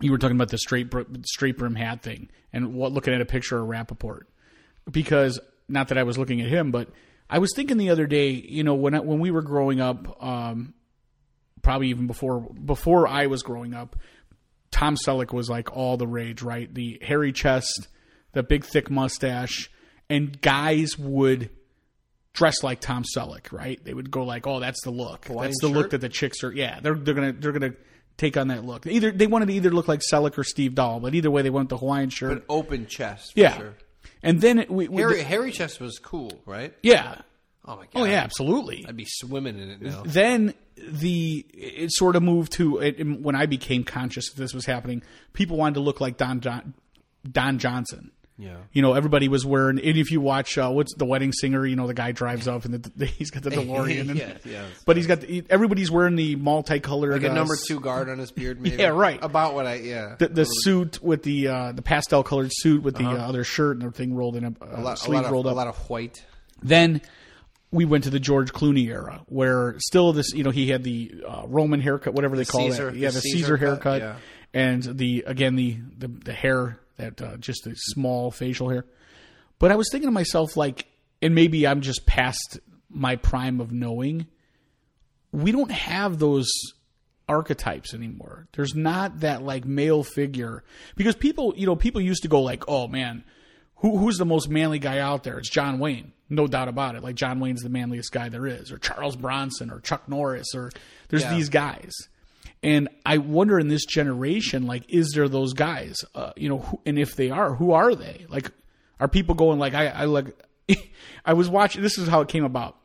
S5: you were talking about the straight br- straight brim hat thing and what, looking at a picture of Rapaport, because not that I was looking at him, but I was thinking the other day. You know, when I, when we were growing up, um, probably even before before I was growing up, Tom Selleck was like all the rage, right? The hairy chest, the big thick mustache, and guys would dress like Tom Selleck, right? They would go like, "Oh, that's the look.
S4: Hawaiian
S5: that's the look that the chicks are." Yeah, they're they're gonna they're gonna take on that look. Either they wanted to either look like Selleck or Steve Dahl, but either way, they went the Hawaiian shirt.
S4: an open chest. For
S5: yeah,
S4: sure.
S5: and then it, we, we
S4: Harry Harry chest was cool, right?
S5: yeah,
S4: Oh my god.
S5: oh yeah, absolutely.
S4: I'd be swimming in it now.
S5: Then the it sort of moved to it, when I became conscious that this was happening. People wanted to look like Don John, Don Johnson.
S4: Yeah.
S5: You know, everybody was wearing. And if you watch, uh, what's the wedding singer? You know, the guy drives up and the, the, he's got the DeLorean. And,
S4: Yes, yes.
S5: But he's got the, everybody's wearing the multicolored
S4: Like a
S5: uh,
S4: number
S5: s-
S4: two guard on his beard, maybe.
S5: Yeah, right.
S4: About what I yeah.
S5: The, the suit with the uh, the pastel colored suit with the uh, other shirt and everything rolled in a, uh,
S4: Uh-huh. a lot, a
S5: sleeve
S4: lot of,
S5: rolled up.
S4: a lot of white.
S5: Then we went to the George Clooney era, where still this, you know, he had the uh, Roman haircut, whatever they call
S4: Caesar-
S5: it, yeah,
S4: the
S5: the,
S4: Caesar
S5: Caesar,
S4: cut,
S5: haircut,
S4: yeah.
S5: and the again the the, the hair that uh, just the small facial hair. But I was thinking to myself, like, and maybe I'm just past my prime of knowing. We don't have those archetypes anymore. There's not that like male figure because people, you know, people used to go like, "Oh man, who who's the most manly guy out there? It's John Wayne, no doubt about it. Like John Wayne's the manliest guy there is, or Charles Bronson, or Chuck Norris, or there's
S4: Yeah.
S5: these guys." And I wonder in this generation, like, is there those guys? Uh, you know, who, and if they are, who are they? Like, are people going like, I, I like, I was watching. This is how it came about.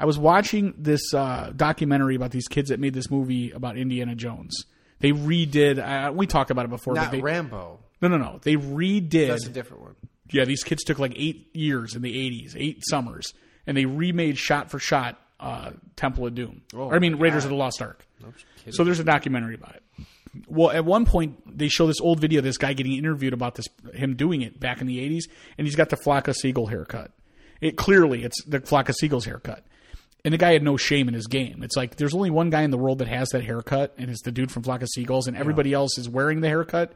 S5: I was watching this uh, documentary about these kids that made this movie about Indiana Jones. They redid. Uh, we talked about it before.
S4: Not
S5: but they,
S4: Rambo.
S5: no, no, no. They redid.
S4: That's a different one.
S5: Yeah, these kids took like eight years in the '80s, eight summers, and they remade shot for shot uh, Temple of Doom. or, I mean, Raiders of the Lost Ark. So there's a documentary about it. Well, at one point they show this old video of this guy getting interviewed about this him doing it back in the '80s, and he's got the flock of seagull haircut. It clearly it's the flock of seagulls haircut, and the guy had no shame in his game. It's like there's only one guy in the world that has that haircut, and it's the dude from Flock of Seagulls, and everybody else is wearing the haircut.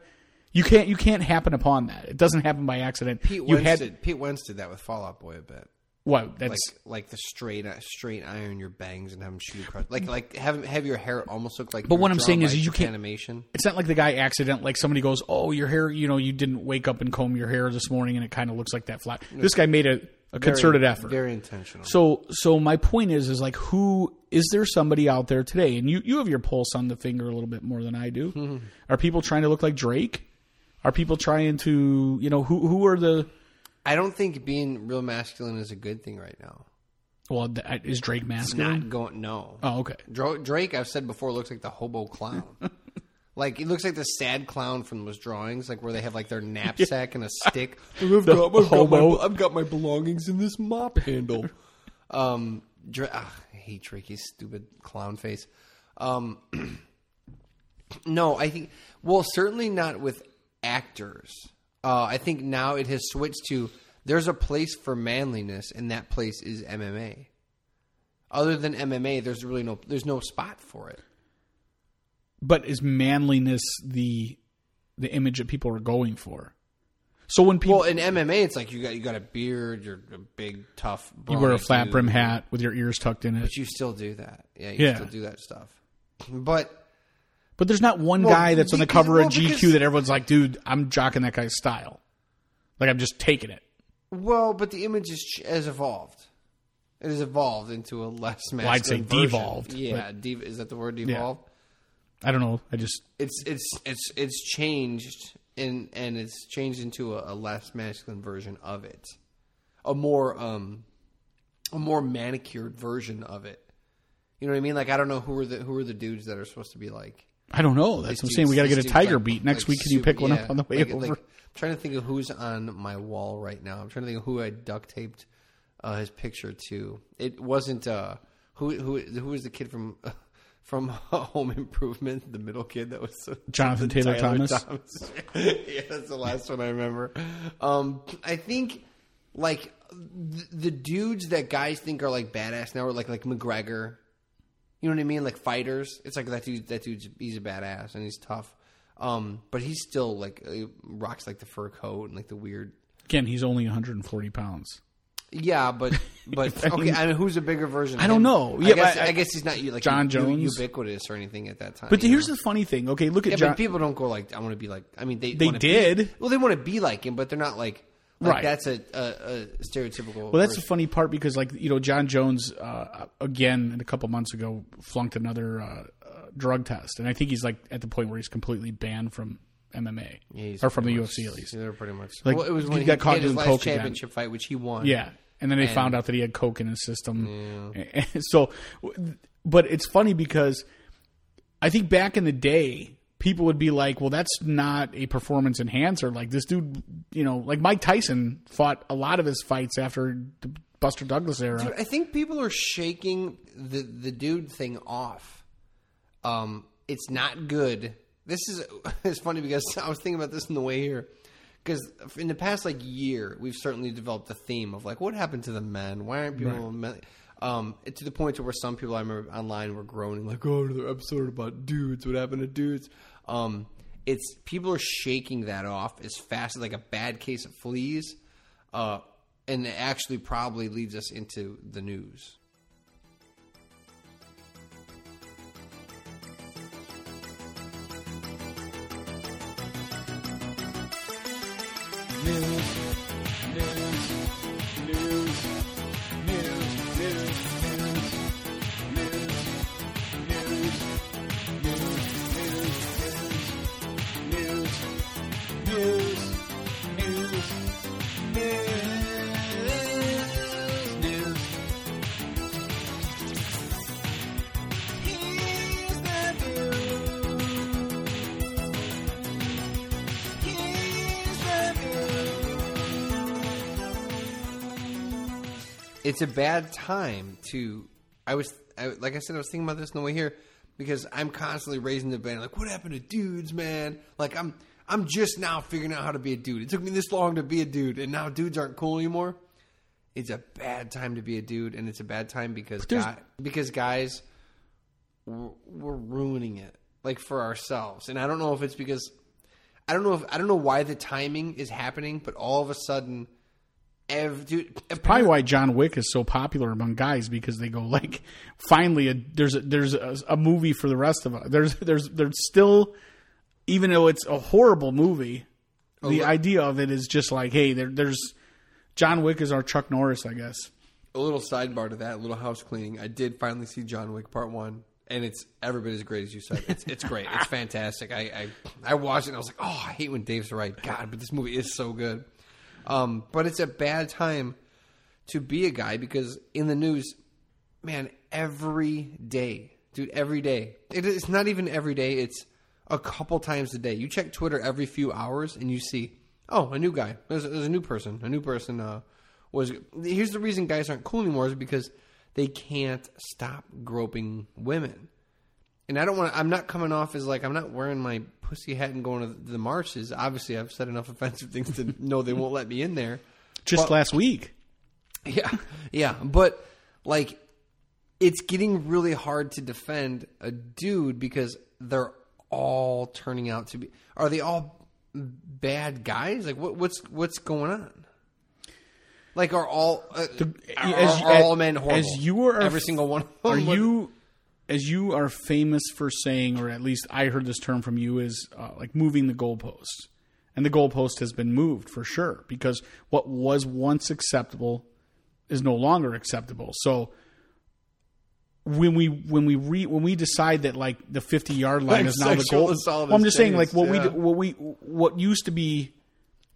S5: You can't you can't happen upon that. It doesn't happen by accident.
S4: Pete
S5: you
S4: Wentz
S5: had
S4: did. Pete Wentz did that with Fall Out Boy a bit.
S5: what? That's
S4: Like like the straight straight iron your bangs and have them shoot across. Like like have have your hair almost look like.
S5: But what I'm saying is you can't-
S4: animation.
S5: it's not like the guy accident like somebody goes, "Oh, your hair, you know, you didn't wake up and comb your hair this morning and it kind of looks like that flat." This guy made a, a concerted
S4: very,
S5: effort.
S4: Very intentional.
S5: So so my point is is like who is there somebody out there today and you you have your pulse on the finger a little bit more than I do.
S4: Mm-hmm.
S5: Are people trying to look like Drake? Are people trying to, you know, who who are the
S4: I don't think being real masculine is a good thing right now.
S5: well, th- is Drake masculine?
S4: Not going. No.
S5: Oh, okay.
S4: Drake, I've said before, looks like the hobo clown. like he looks like the sad clown from those drawings, like where they have like their knapsack and a stick. I've got, my. I've got my belongings in this mop handle. um, Dra- ah, I hate Drake. Stupid clown face. Um, no, I think. Well, certainly not with actors. Uh, I think now it has switched to there's a place for manliness, and that place is MMA. Other than MMA, there's really no there's no spot for it.
S5: But is manliness the the image that people are going for? So when people
S4: Well, in MMA, it's like you got you got a beard, you're a big tough.
S5: you wear a flat brim hat with your ears tucked in it,
S4: but you still do that. Yeah, you
S5: Yeah.
S4: still do that stuff. But
S5: But there's not one
S4: Well,
S5: guy that's on the cover
S4: well,
S5: of GQ that everyone's like, dude, I'm jocking that guy's style. Like I'm just taking it.
S4: well, but the image is, has evolved. It has evolved into a less masculine.
S5: I'd say
S4: version.
S5: devolved,
S4: Yeah, de- is that the word? Devolved.
S5: I don't know. I just
S4: It's it's it's it's changed and and it's changed into a, a less masculine version of it, a more um a more manicured version of it. You know what I mean? Like I don't know who are the who are the dudes that are supposed to be like.
S5: I don't know. That's what I'm saying. We got to get a tiger
S4: like-
S5: beat next
S4: like
S5: week. Can you
S4: super-
S5: pick one
S4: yeah,
S5: up on the way
S4: like-
S5: over?
S4: I'm trying to think of who's on my wall right now. I'm trying to think of who I duct taped uh, his picture to. It wasn't uh, who who who was the kid from from Home Improvement, the middle kid that was
S5: Jonathan Taylor Thomas?
S4: yeah, that's the last one I remember. Um, I think like the, the dudes that guys think are like badass now are like like McGregor. You know what I mean? Like fighters. It's like that dude. That dude's he's a badass and he's tough. Um, but he's still like rocks like the fur coat and like the weird.
S5: Again, he's only 140 pounds.
S4: Yeah, but but
S5: I mean-
S4: okay. I mean, who's a bigger version?
S5: I don't know.
S4: I
S5: Yeah,
S4: guess,
S5: but I-
S4: I, guess he's not like
S5: Jon
S4: u-
S5: Jones?
S4: ubiquitous or anything at that time.
S5: But here's
S4: know?
S5: the funny thing. Okay, look at
S4: Yeah,
S5: Jon.
S4: but people don't go like I want to be like. I mean, they
S5: They did.
S4: Be, well, they want to be like him, but they're not like. Like
S5: Right.
S4: That's a, a, a stereotypical.
S5: Well, that's the funny part because, like, you know, Jon Jones, uh, again, a couple months ago, flunked another uh, uh, drug test. And I think he's, like, at the point where he's completely banned from MMA.
S4: Yeah,
S5: or from the
S4: pretty
S5: UFC, at least.
S4: They're pretty much.
S5: Like,
S4: well, it was
S5: he
S4: when he,
S5: got caught
S4: had his
S5: doing
S4: last
S5: coke again.
S4: championship fight, which he won.
S5: Yeah. and then they found out that he had coke in his system. And so, but it's funny because I think back in the day, people would be like, "Well, that's not a performance enhancer." Like this dude, you know, like Mike Tyson fought a lot of his fights after the Buster Douglas era.
S4: I think people are shaking the the dude thing off. Um, it's not good. This is it's funny because I was thinking about this in the way here. Because in the past like year, we've certainly developed a theme of like what happened to the men? Why aren't people men? Um, to the point to where some people I remember online were groaning like, "Oh, another episode about dudes. What happened to dudes?" Um, it's people are shaking that off as fast as like a bad case of fleas, uh, and it actually probably leads us into the news. It's a bad time to. I was I, like I said, I was thinking about this on the way here because I'm constantly raising the band. Like, what happened to dudes, man? Like, I'm I'm just now figuring out how to be a dude. It took me this long to be a dude, and now dudes aren't cool anymore. It's a bad time to be a dude, and it's a bad time because guy, because guys we're, we're ruining it like for ourselves. And I don't know if it's because I don't know if I don't know why the timing is happening, but all of a sudden Ev, dude,
S5: Probably why John Wick is so popular among guys because they go like, finally, a, there's a, there's a, a movie for the rest of us. There's there's there's still, even though it's a horrible movie, oh, the idea of it is just like, hey, there, there's John Wick is our Chuck Norris, I guess.
S4: a little sidebar to that, a little house cleaning. I did finally see John Wick Part One, and it's every bit as great as you said. It's it's great. It's fantastic. I, I I watched it. and I was like, oh, I hate when Dave's right. God, but this movie is so good. Um, but it's a bad time to be a guy because in the news, man, every day, dude, every day. It, it's not even every day. It's a couple times a day. You check Twitter every few hours and you see, oh, a new guy. There's, there's a new person. A new person uh, was. Here's the reason guys aren't cool anymore is because they can't stop groping women. And I don't want. I'm not coming off as like I'm not wearing my pussy hat and going to the marches. Obviously, I've said enough offensive things to know they won't let me in there.
S5: Just
S4: Well-
S5: last week.
S4: Yeah, yeah, but like, it's getting really hard to defend a dude because they're all turning out to be. Are they all bad guys? Like, what, what's what's going on? Like, are all uh, are,
S5: as-
S4: are all men horrible?
S5: as you are-
S4: every single one. Of
S5: Are you, as you are famous for saying, or at least I heard this term from you, is uh, like moving the goalposts, and the goalpost has been moved for sure because what was once acceptable is no longer acceptable. So when we when we re, when we decide that like the fifty yard line
S4: Like
S5: is now the goal, well, I'm just saying like what we
S4: yeah.
S5: do- what we what used to be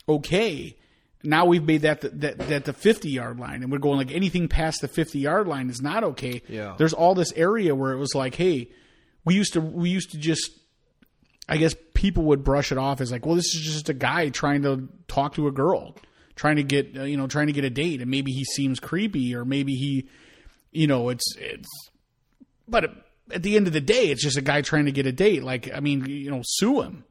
S5: okay. Now we've made that the, that that the fifty yard line, and we're going like anything past the fifty yard line is not okay.
S4: Yeah.
S5: There's all this area where it was like, hey, we used to we used to just, I guess people would brush it off as like, well, this is just a guy trying to talk to a girl, trying to get uh, you know trying to get a date, and maybe he seems creepy, or maybe he, you know, it's it's, but at the end of the day, it's just a guy trying to get a date. Like, I mean, you know, sue him.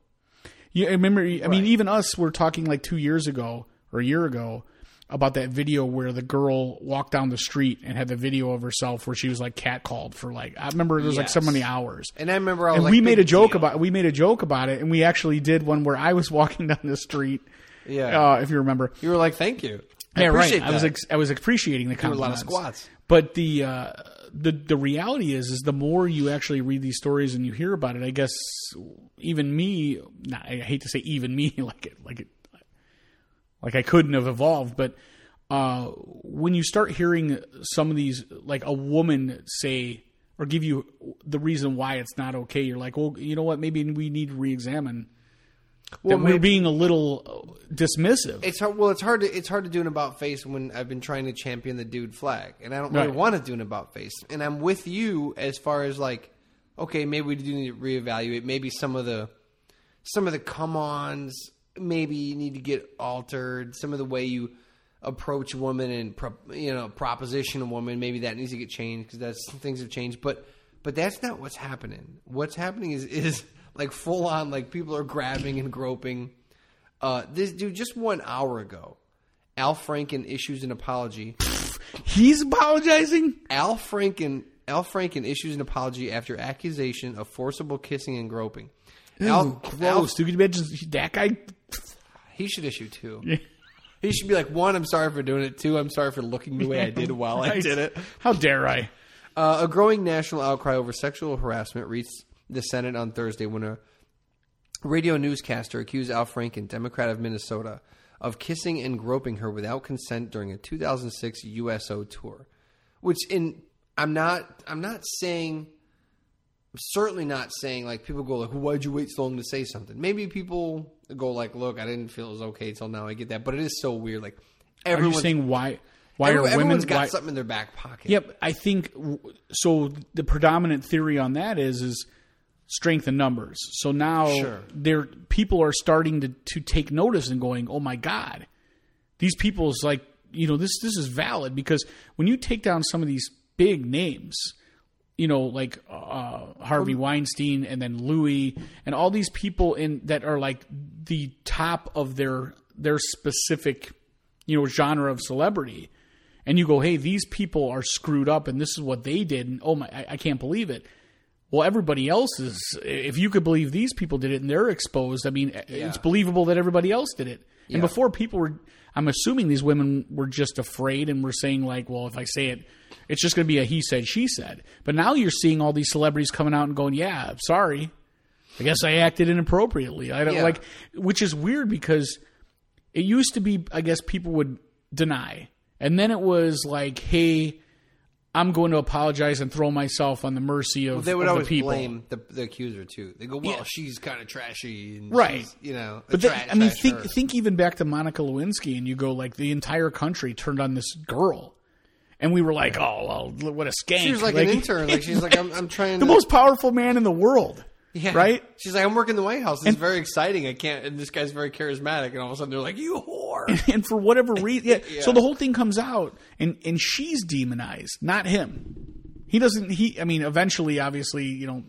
S5: You remember? I mean, even us were talking like two years ago or a year ago about that video where the girl walked down the street and had the video of herself where she was like catcalled for like I remember it was like so many hours.
S4: And I remember I was
S5: And
S4: like,
S5: we made a joke
S4: deal.
S5: about we made a joke about it, and we actually did one where I was walking down the street.
S4: Yeah.
S5: uh, if you remember.
S4: You were like, "Thank you." I
S5: yeah, right.
S4: appreciate
S5: I was ex- I was appreciating the
S4: Do a lot of squats.
S5: But the uh, the the reality is is the more you actually read these stories and you hear about it, I guess even me, not, I hate to say even me, like it, like it, like I couldn't have evolved, but uh, when you start hearing some of these, like a woman say or give you the reason why it's not okay, you're like, well, you know what? Maybe we need to re-examine that we're being a little uh, dismissive.
S4: It's hard. Well, it's hard to it's hard to do an about face when I've been trying to champion the dude flag, and I don't really
S5: Right.
S4: want to do an about face. And I'm with you as far as like, okay, maybe we do need to reevaluate. Maybe some of the some of the come ons maybe you need to get altered. Some of the way you approach a woman and pro, you know proposition a woman maybe that needs to get changed because that's things have changed. But but that's not what's happening. What's happening is is like full on like people are grabbing and groping. Uh, this dude just one hour ago, Al Franken issues an apology.
S5: He's apologizing.
S4: Al Franken Al Franken issues an apology after accusation of forcible kissing and groping. Al,
S5: gross. Dude, can you imagine that guy?
S4: he should issue two. He should be like, one, I'm sorry for doing it. Two, I'm sorry for looking the way I did while I did it.
S5: How dare I?
S4: Uh, a growing national outcry over sexual harassment reached the Senate on Thursday when a radio newscaster accused Al Franken, Democrat of Minnesota, of kissing and groping her without consent during a 2006 USO tour. Which, in I'm not I'm not saying I'm certainly not saying like people go like, why'd you wait so long to say something? Maybe people go like, look, I didn't feel it was okay until now. I get that, but it is so weird. Like
S5: Are you
S4: everyone's,
S5: saying why? Why
S4: everyone-
S5: are women?
S4: everyone's got
S5: why-
S4: something in their back pocket.
S5: Yep, I think so. The predominant theory on that is is strength in numbers. So now
S4: Sure.
S5: there people are starting to to take notice and going, "Oh my god, these people's like you know this this is valid because when you take down some of these big names." You know, like uh, Harvey Weinstein, and then Louis, and all these people in that are like the top of their their specific, you know, genre of celebrity and you go, hey, these people are screwed up and this is what they did, and oh my, I, I can't believe it. Well, everybody else is, if you could believe these people did it and they're exposed, I mean, it's believable that everybody else did it. And before people were, I'm assuming these women were just afraid and were saying, like, well, if I say it, it's just going to be a he said, she said. But now you're seeing all these celebrities coming out and going, yeah, I'm sorry. I guess I acted inappropriately. I don't
S4: Yeah.
S5: like, which is weird because it used to be, I guess, people would deny. And then it was like, hey, I'm going to apologize and throw myself on the mercy of,
S4: they would
S5: of
S4: always
S5: the people.
S4: blame the, the accuser too. They go, "Well,
S5: Yeah.
S4: she's kind of trashy, and
S5: Right.
S4: you know."
S5: But then, I mean, think
S4: her.
S5: think even back to Monica Lewinsky, and you go like the entire country turned on this girl, and we were like, oh, well, what a skank!
S4: she was like, an intern. Like she's like, "I'm, I'm trying
S5: the
S4: to."
S5: most powerful man in the world,
S4: yeah.
S5: right?
S4: She's like, "I'm working in the White House. It's very exciting. I can't." And this guy's very charismatic, and all of a sudden they're like, "You whore."
S5: and for whatever reason, yeah.
S4: Yeah.
S5: So the whole thing comes out, and and she's demonized, not him. He doesn't. He, I mean, eventually, obviously, you know,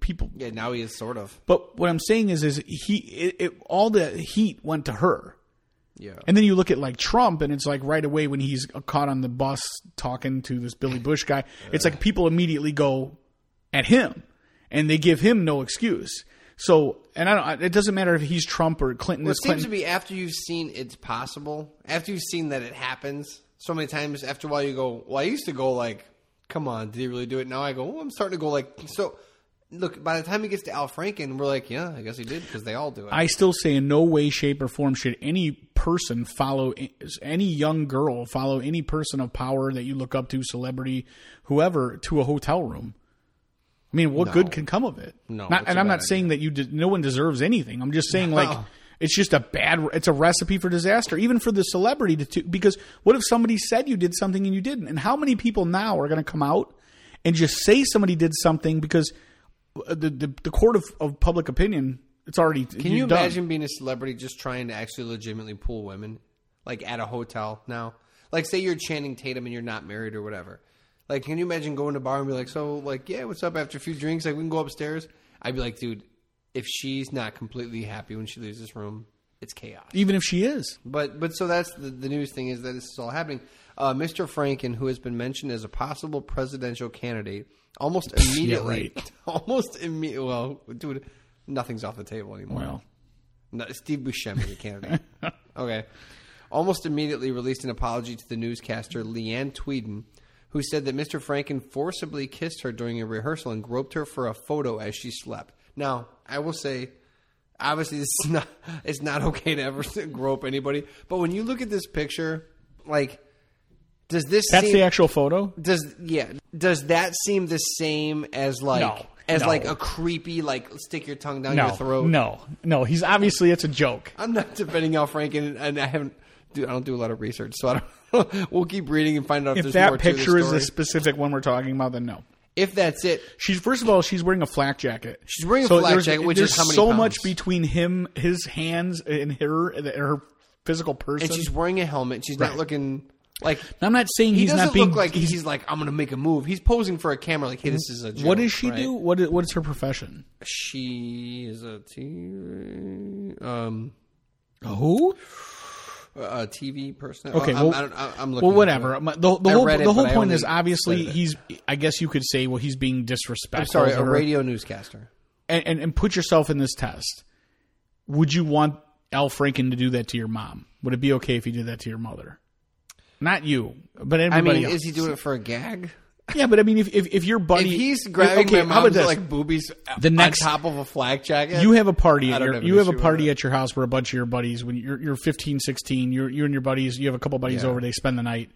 S5: people
S4: yeah, now he is sort of.
S5: But what I'm saying is, is he it, it, all the heat went to her,
S4: Yeah.
S5: and then you look at like Trump, and it's like right away when he's caught on the bus talking to this Billy Bush guy, it's like people immediately go at him, and they give him no excuse. So, and I don't. It doesn't matter if he's Trump or Clinton.
S4: Well, it seems to be after you've seen it's possible, after you've seen that it happens so many times. After a while, you go, "Well, I used to go like, come on, did he really do it?" Now I go, well, "I'm starting to go like." So, look, by the time he gets to Al Franken, we're like, "Yeah, I guess he did because they all do it."
S5: I still say in no way, shape, or form should any person follow any young girl follow any person of power that you look up to, celebrity, whoever, to a hotel room. I mean, what good can come of it?
S4: No,
S5: Not, and I'm not saying that you. De- no one deserves anything. I'm just saying
S4: No.
S5: like it's just a bad. It's a recipe for disaster, even for the celebrity to. to because what if somebody said you did something and you didn't? And how many people now are going to come out and just say somebody did something because uh, the the, the court of, of public opinion. It's already.
S4: Can you imagine being a celebrity just trying to actually legitimately pull women, like at a hotel now? Like, say you're Channing Tatum and you're not married or whatever. Like, can you imagine going to a bar and be like, "So, like, yeah, what's up?" After a few drinks, like, we can go upstairs. I'd be like, dude, if she's not completely happy when she leaves this room, it's chaos.
S5: even if she is?
S4: But but so that's the, the news thing is that this is all happening. Uh, Mr. Franken, who has been mentioned as a possible presidential candidate, almost immediately,
S5: right.
S4: almost immediately. Well, dude, nothing's off the table anymore.
S5: Well,
S4: No, Steve Buscemi, the candidate. okay. Almost immediately released an apology to the newscaster Leeann Tweeden, who said that Mr. Franken forcibly kissed her during a rehearsal and groped her for a photo as she slept. Now, I will say, obviously, this is not it's not okay to ever grope anybody. But when you look at this picture, like, does this
S5: that's
S4: seem,
S5: the actual photo.
S4: does yeah does that seem the same as like
S5: No.
S4: as
S5: No.
S4: like a creepy like stick your tongue down
S5: no,
S4: your throat.
S5: no, no. He's obviously it's a joke.
S4: I'm not defending Al Franken, and I haven't. Dude, I don't do a lot of research, so I don't. we'll keep reading and find out if,
S5: If
S4: there's more
S5: that picture is the specific one we're talking about, then no.
S4: if that's it,
S5: She's first of all, she's wearing a flak jacket.
S4: She's wearing a flak jacket, which is
S5: so
S4: pounds?
S5: much between him, his hands, and her, and her physical person.
S4: and she's wearing a helmet, she's not looking like
S5: I'm not saying
S4: he
S5: he's
S4: doesn't
S5: not being.
S4: look like
S5: he's,
S4: he's, like I'm going to make a move. He's posing for a camera, like hey, this is a. Joke,
S5: what does she
S4: right?
S5: do? What is, what is her profession?
S4: She is a T, um,
S5: Who?
S4: Uh, a TV person.
S5: Uh, okay,
S4: Oh, I'm, I I'm looking.
S5: Well, whatever. The, the whole
S4: it,
S5: the whole point
S4: only
S5: is obviously he's. I guess you could say well he's being disrespectful.
S4: I'm sorry, a radio newscaster.
S5: and, and, and put yourself in this test. Would you want Al Franken to do that to your mom? Would it be okay if he did that to your mother? Not you, but
S4: I mean,
S5: else.
S4: is he doing it for a gag?
S5: Yeah, but I mean, if if, if your buddy,
S4: If he's grabbing
S5: okay,
S4: my
S5: how about
S4: mom's
S5: this?
S4: like boobies
S5: The next-
S4: on top of a flak jacket,
S5: you have a party. At your,
S4: have
S5: you have a party at your house where a bunch of your buddies, when you're you're 15, 16, you're you and your buddies, you have a couple buddies
S4: Yeah.
S5: over. They spend the night.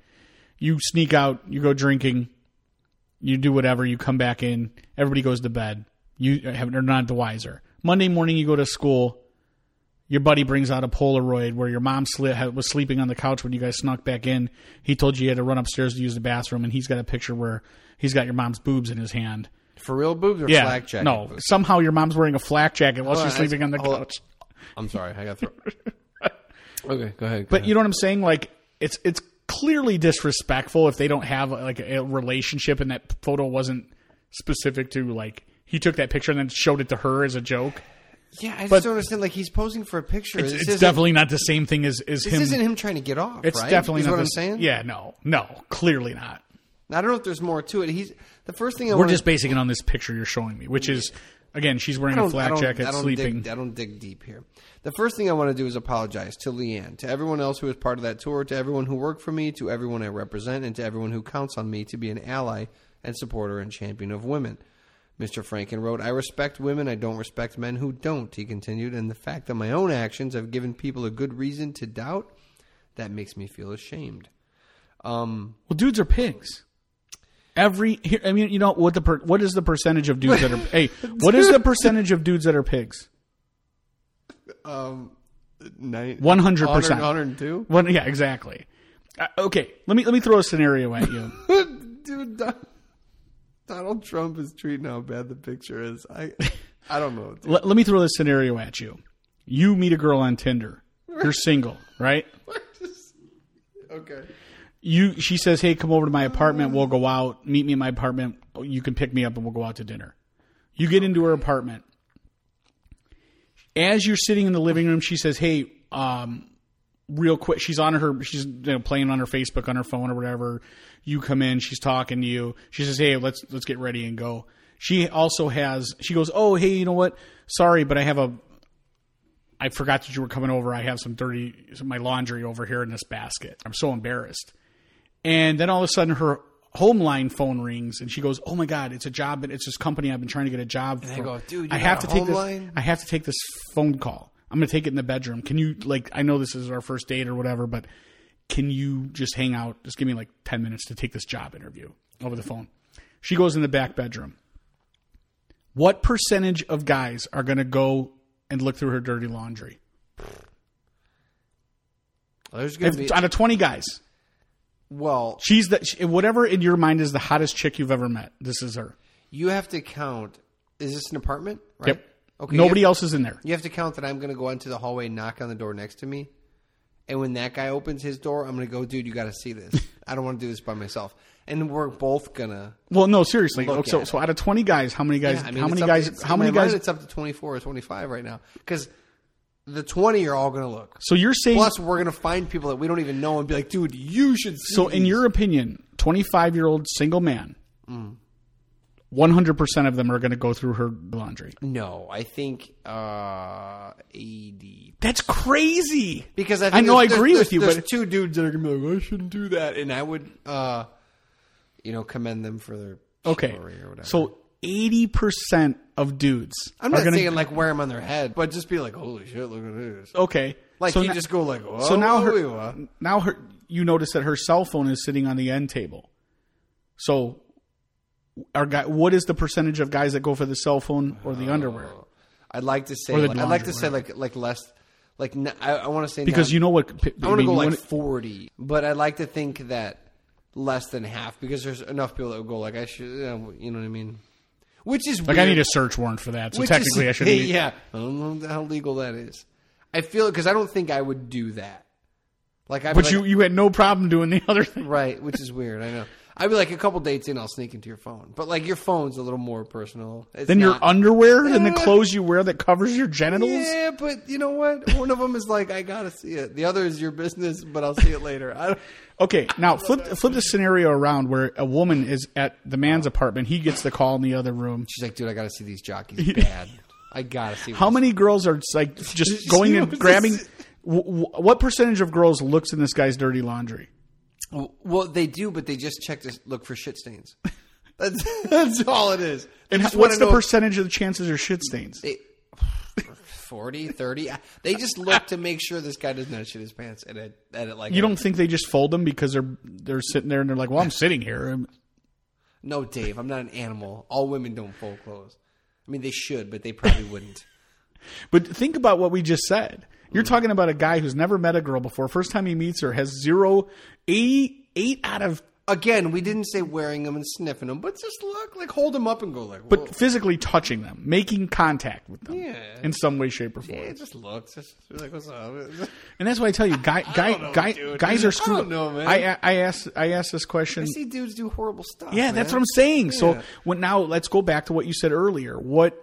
S5: You sneak out. You go drinking. You do whatever. You come back in. Everybody goes to bed. You uh, have are not the wiser. Monday morning, you go to school. Your buddy brings out a Polaroid where your mom sli- was sleeping on the couch when you guys snuck back in. He told you you had to run upstairs to use the bathroom, and he's got a picture where he's got your mom's boobs in his hand.
S4: for real boobs or
S5: Yeah,
S4: flak jacket?
S5: no.
S4: boobs?
S5: Somehow your mom's wearing a flak jacket while she's sleeping on the couch.
S4: I'm sorry, I got throw. okay, go ahead. Go
S5: But
S4: ahead.
S5: you know what I'm saying? Like it's it's clearly disrespectful if they don't have like a relationship and that photo wasn't specific to like he took that picture and then showed it to her as a joke.
S4: Yeah, I just
S5: but-
S4: don't understand. Like he's posing for a picture.
S5: It's, it's definitely not the same thing as, as
S4: This
S5: him.
S4: isn't him trying to get off.
S5: it's
S4: right?
S5: definitely
S4: Is
S5: not
S4: what I'm saying.
S5: Yeah, no, no, clearly not.
S4: I don't know if there's more to it. He's the first thing I
S5: We're
S4: want
S5: just basing it on this picture you're showing me, which is again she's wearing a flak jacket,
S4: I
S5: sleeping.
S4: Dig, I don't dig deep here. The first thing I want to do is apologize to Leeann, to everyone else who was part of that tour, to everyone who worked for me, to everyone I represent, and to everyone who counts on me to be an ally and supporter and champion of women. Mr. Franken wrote, I respect women, I don't respect men who don't, he continued, and the fact that my own actions have given people a good reason to doubt, that makes me feel ashamed. Um,
S5: Well, dudes are pigs. Every here, I mean, you know what the per, what is the percentage of dudes that are hey? What is the percentage of dudes that are pigs?
S4: um, nine,
S5: 100%.
S4: 102?
S5: Well, yeah, exactly. Uh, okay, let me let me throw a scenario at you.
S4: Dude, Donald Trump is treating how bad the picture is. I, I don't know.
S5: let, let me throw this scenario at you. You meet a girl on Tinder. You're single, right?
S4: Okay.
S5: You she says, "Hey, come over to my apartment. We'll go out. Meet me in my apartment. You can pick me up and we'll go out to dinner." You get into her apartment. As you're sitting in the living room, she says, "Hey, um, real quick." She's on her. She's you know, playing on her Facebook on her phone or whatever. You come in. She's talking to you. She says, "Hey, let's let's get ready and go." She also has. She goes, "Oh, hey, you know what? Sorry, but I have a I forgot that you were coming over. I have some dirty, some, my laundry over here in this basket. I'm so embarrassed. And then all of a sudden, her home line phone rings, and she goes, "Oh my god, it's a job! It's this company I've been trying to get a job for.
S4: I go, "Dude,
S5: I have to take this.
S4: line?"
S5: I have to take this phone call. I'm going to take it in the bedroom. Can you like? I know this is our first date or whatever, but can you just hang out? Just give me like ten minutes to take this job interview over the phone." She goes in the back bedroom. What percentage of guys are going to go and look through her dirty laundry?
S4: There's gonna be
S5: out of 20 guys,
S4: well.
S5: she's the whatever in your mind is the hottest chick you've ever met. This is her.
S4: You have to count. Is this an apartment? Right?
S5: Yep.
S4: Okay.
S5: Nobody
S4: have,
S5: else is in there.
S4: You have to count that I'm going to go into the hallway, and knock on the door next to me, and when that guy opens his door, I'm going to go, dude, you got to see this. I don't want to do this by myself, and we're both gonna.
S5: Well, no, seriously.
S4: Look
S5: so, so out of 20 guys, how many guys?
S4: Yeah, I mean,
S5: how many guys?
S4: it's-
S5: How many
S4: mind,
S5: guys?
S4: it's up to 24 or 25 right now because the 20 are all going to look.
S5: So you're saying
S4: Plus, we're going to find people that we don't even know and be like, dude, you should see.
S5: so in your opinion, 25 year old single man,
S4: Mm.
S5: 100% of them are going to go through her laundry.
S4: no, I think uh, 80
S5: That's crazy.
S4: because I,
S5: I know I agree with you,
S4: there's
S5: but
S4: two dudes that are gonna be like, I shouldn't do that, and I would, uh, you know, commend them for their
S5: okay.
S4: chivalry or whatever.
S5: So 80% of dudes
S4: I'm not
S5: going
S4: saying like wear them on their head, but just be like, holy shit, look at this.
S5: okay.
S4: Like
S5: so
S4: you
S5: no-
S4: just go like, Whoa,
S5: so now her, now her you notice that her cell phone is sitting on the end table. So are guy, what is the percentage of guys that go for the cell phone or the oh, underwear?
S4: I'd like to say.
S5: Or the
S4: Like, I'd like to
S5: laundry,
S4: say like like less. Like n- I, I want to say
S5: Because
S4: not-
S5: you know what? p-
S4: I want to go
S5: you
S4: like
S5: wanna-
S4: forty, but I'd like to think that less than half because there's enough people that would go like I should. You know, you know what I mean? Which is
S5: like
S4: weird.
S5: I need a search warrant for that. So
S4: Which
S5: technically,
S4: is,
S5: I shouldn't. be-
S4: Yeah, I don't know how legal that is. I feel because I don't think I would do that. Like, I'd
S5: But
S4: like,
S5: you you had no problem doing the other thing.
S4: right, which is weird. I know. I'd be like a couple dates in, I'll sneak into your phone, but like your phone's a little more personal. It's
S5: Then your
S4: not-
S5: underwear and the clothes you wear that covers your genitals.
S4: Yeah, but you know what? One of them is like I gotta see it. The other is your business, but I'll see it later. I don't,
S5: Okay, now flip flip the scenario around where a woman is at the man's oh. apartment. He gets the call in the other room.
S4: she's like, dude, I gotta see these jockeys bad. I gotta see.
S5: How many girls are like just going and grabbing?
S4: this-
S5: w- w- What percentage of girls looks in this guy's dirty laundry?
S4: Well, they do, but they just check to look for shit stains. That's that's all it is. They
S5: And
S4: just
S5: what's
S4: wanna
S5: the
S4: know
S5: percentage of the chances are shit stains?
S4: They, 40, 30. Uh, they just look to make sure this guy does not have shit his pants and it, and it like
S5: You don't think they just fold them because they're they're sitting there and they're like, "Well, I'm sitting here." I'm-
S4: No, Dave, I'm not an animal. All women don't fold clothes. I mean, they should, but they probably wouldn't.
S5: But think about what we just said. You're talking about a guy who's never met a girl before. First time he meets her has zero, eight, eight out of,
S4: Again, we didn't say wearing them and sniffing them, but just look, like hold them up and go like,
S5: but physically touching them, making contact with them
S4: Yeah.
S5: in some way, shape, or form.
S4: yeah, just look, just like, what's up?
S5: And that's why I tell you, guy, guy,
S4: know,
S5: guy,
S4: dude.
S5: guys are screwed.
S4: don't know, man.
S5: I, I asked, I asked this question.
S4: I see dudes do horrible stuff.
S5: Yeah,
S4: man.
S5: that's what I'm saying. So when now let's go back to what you said earlier. What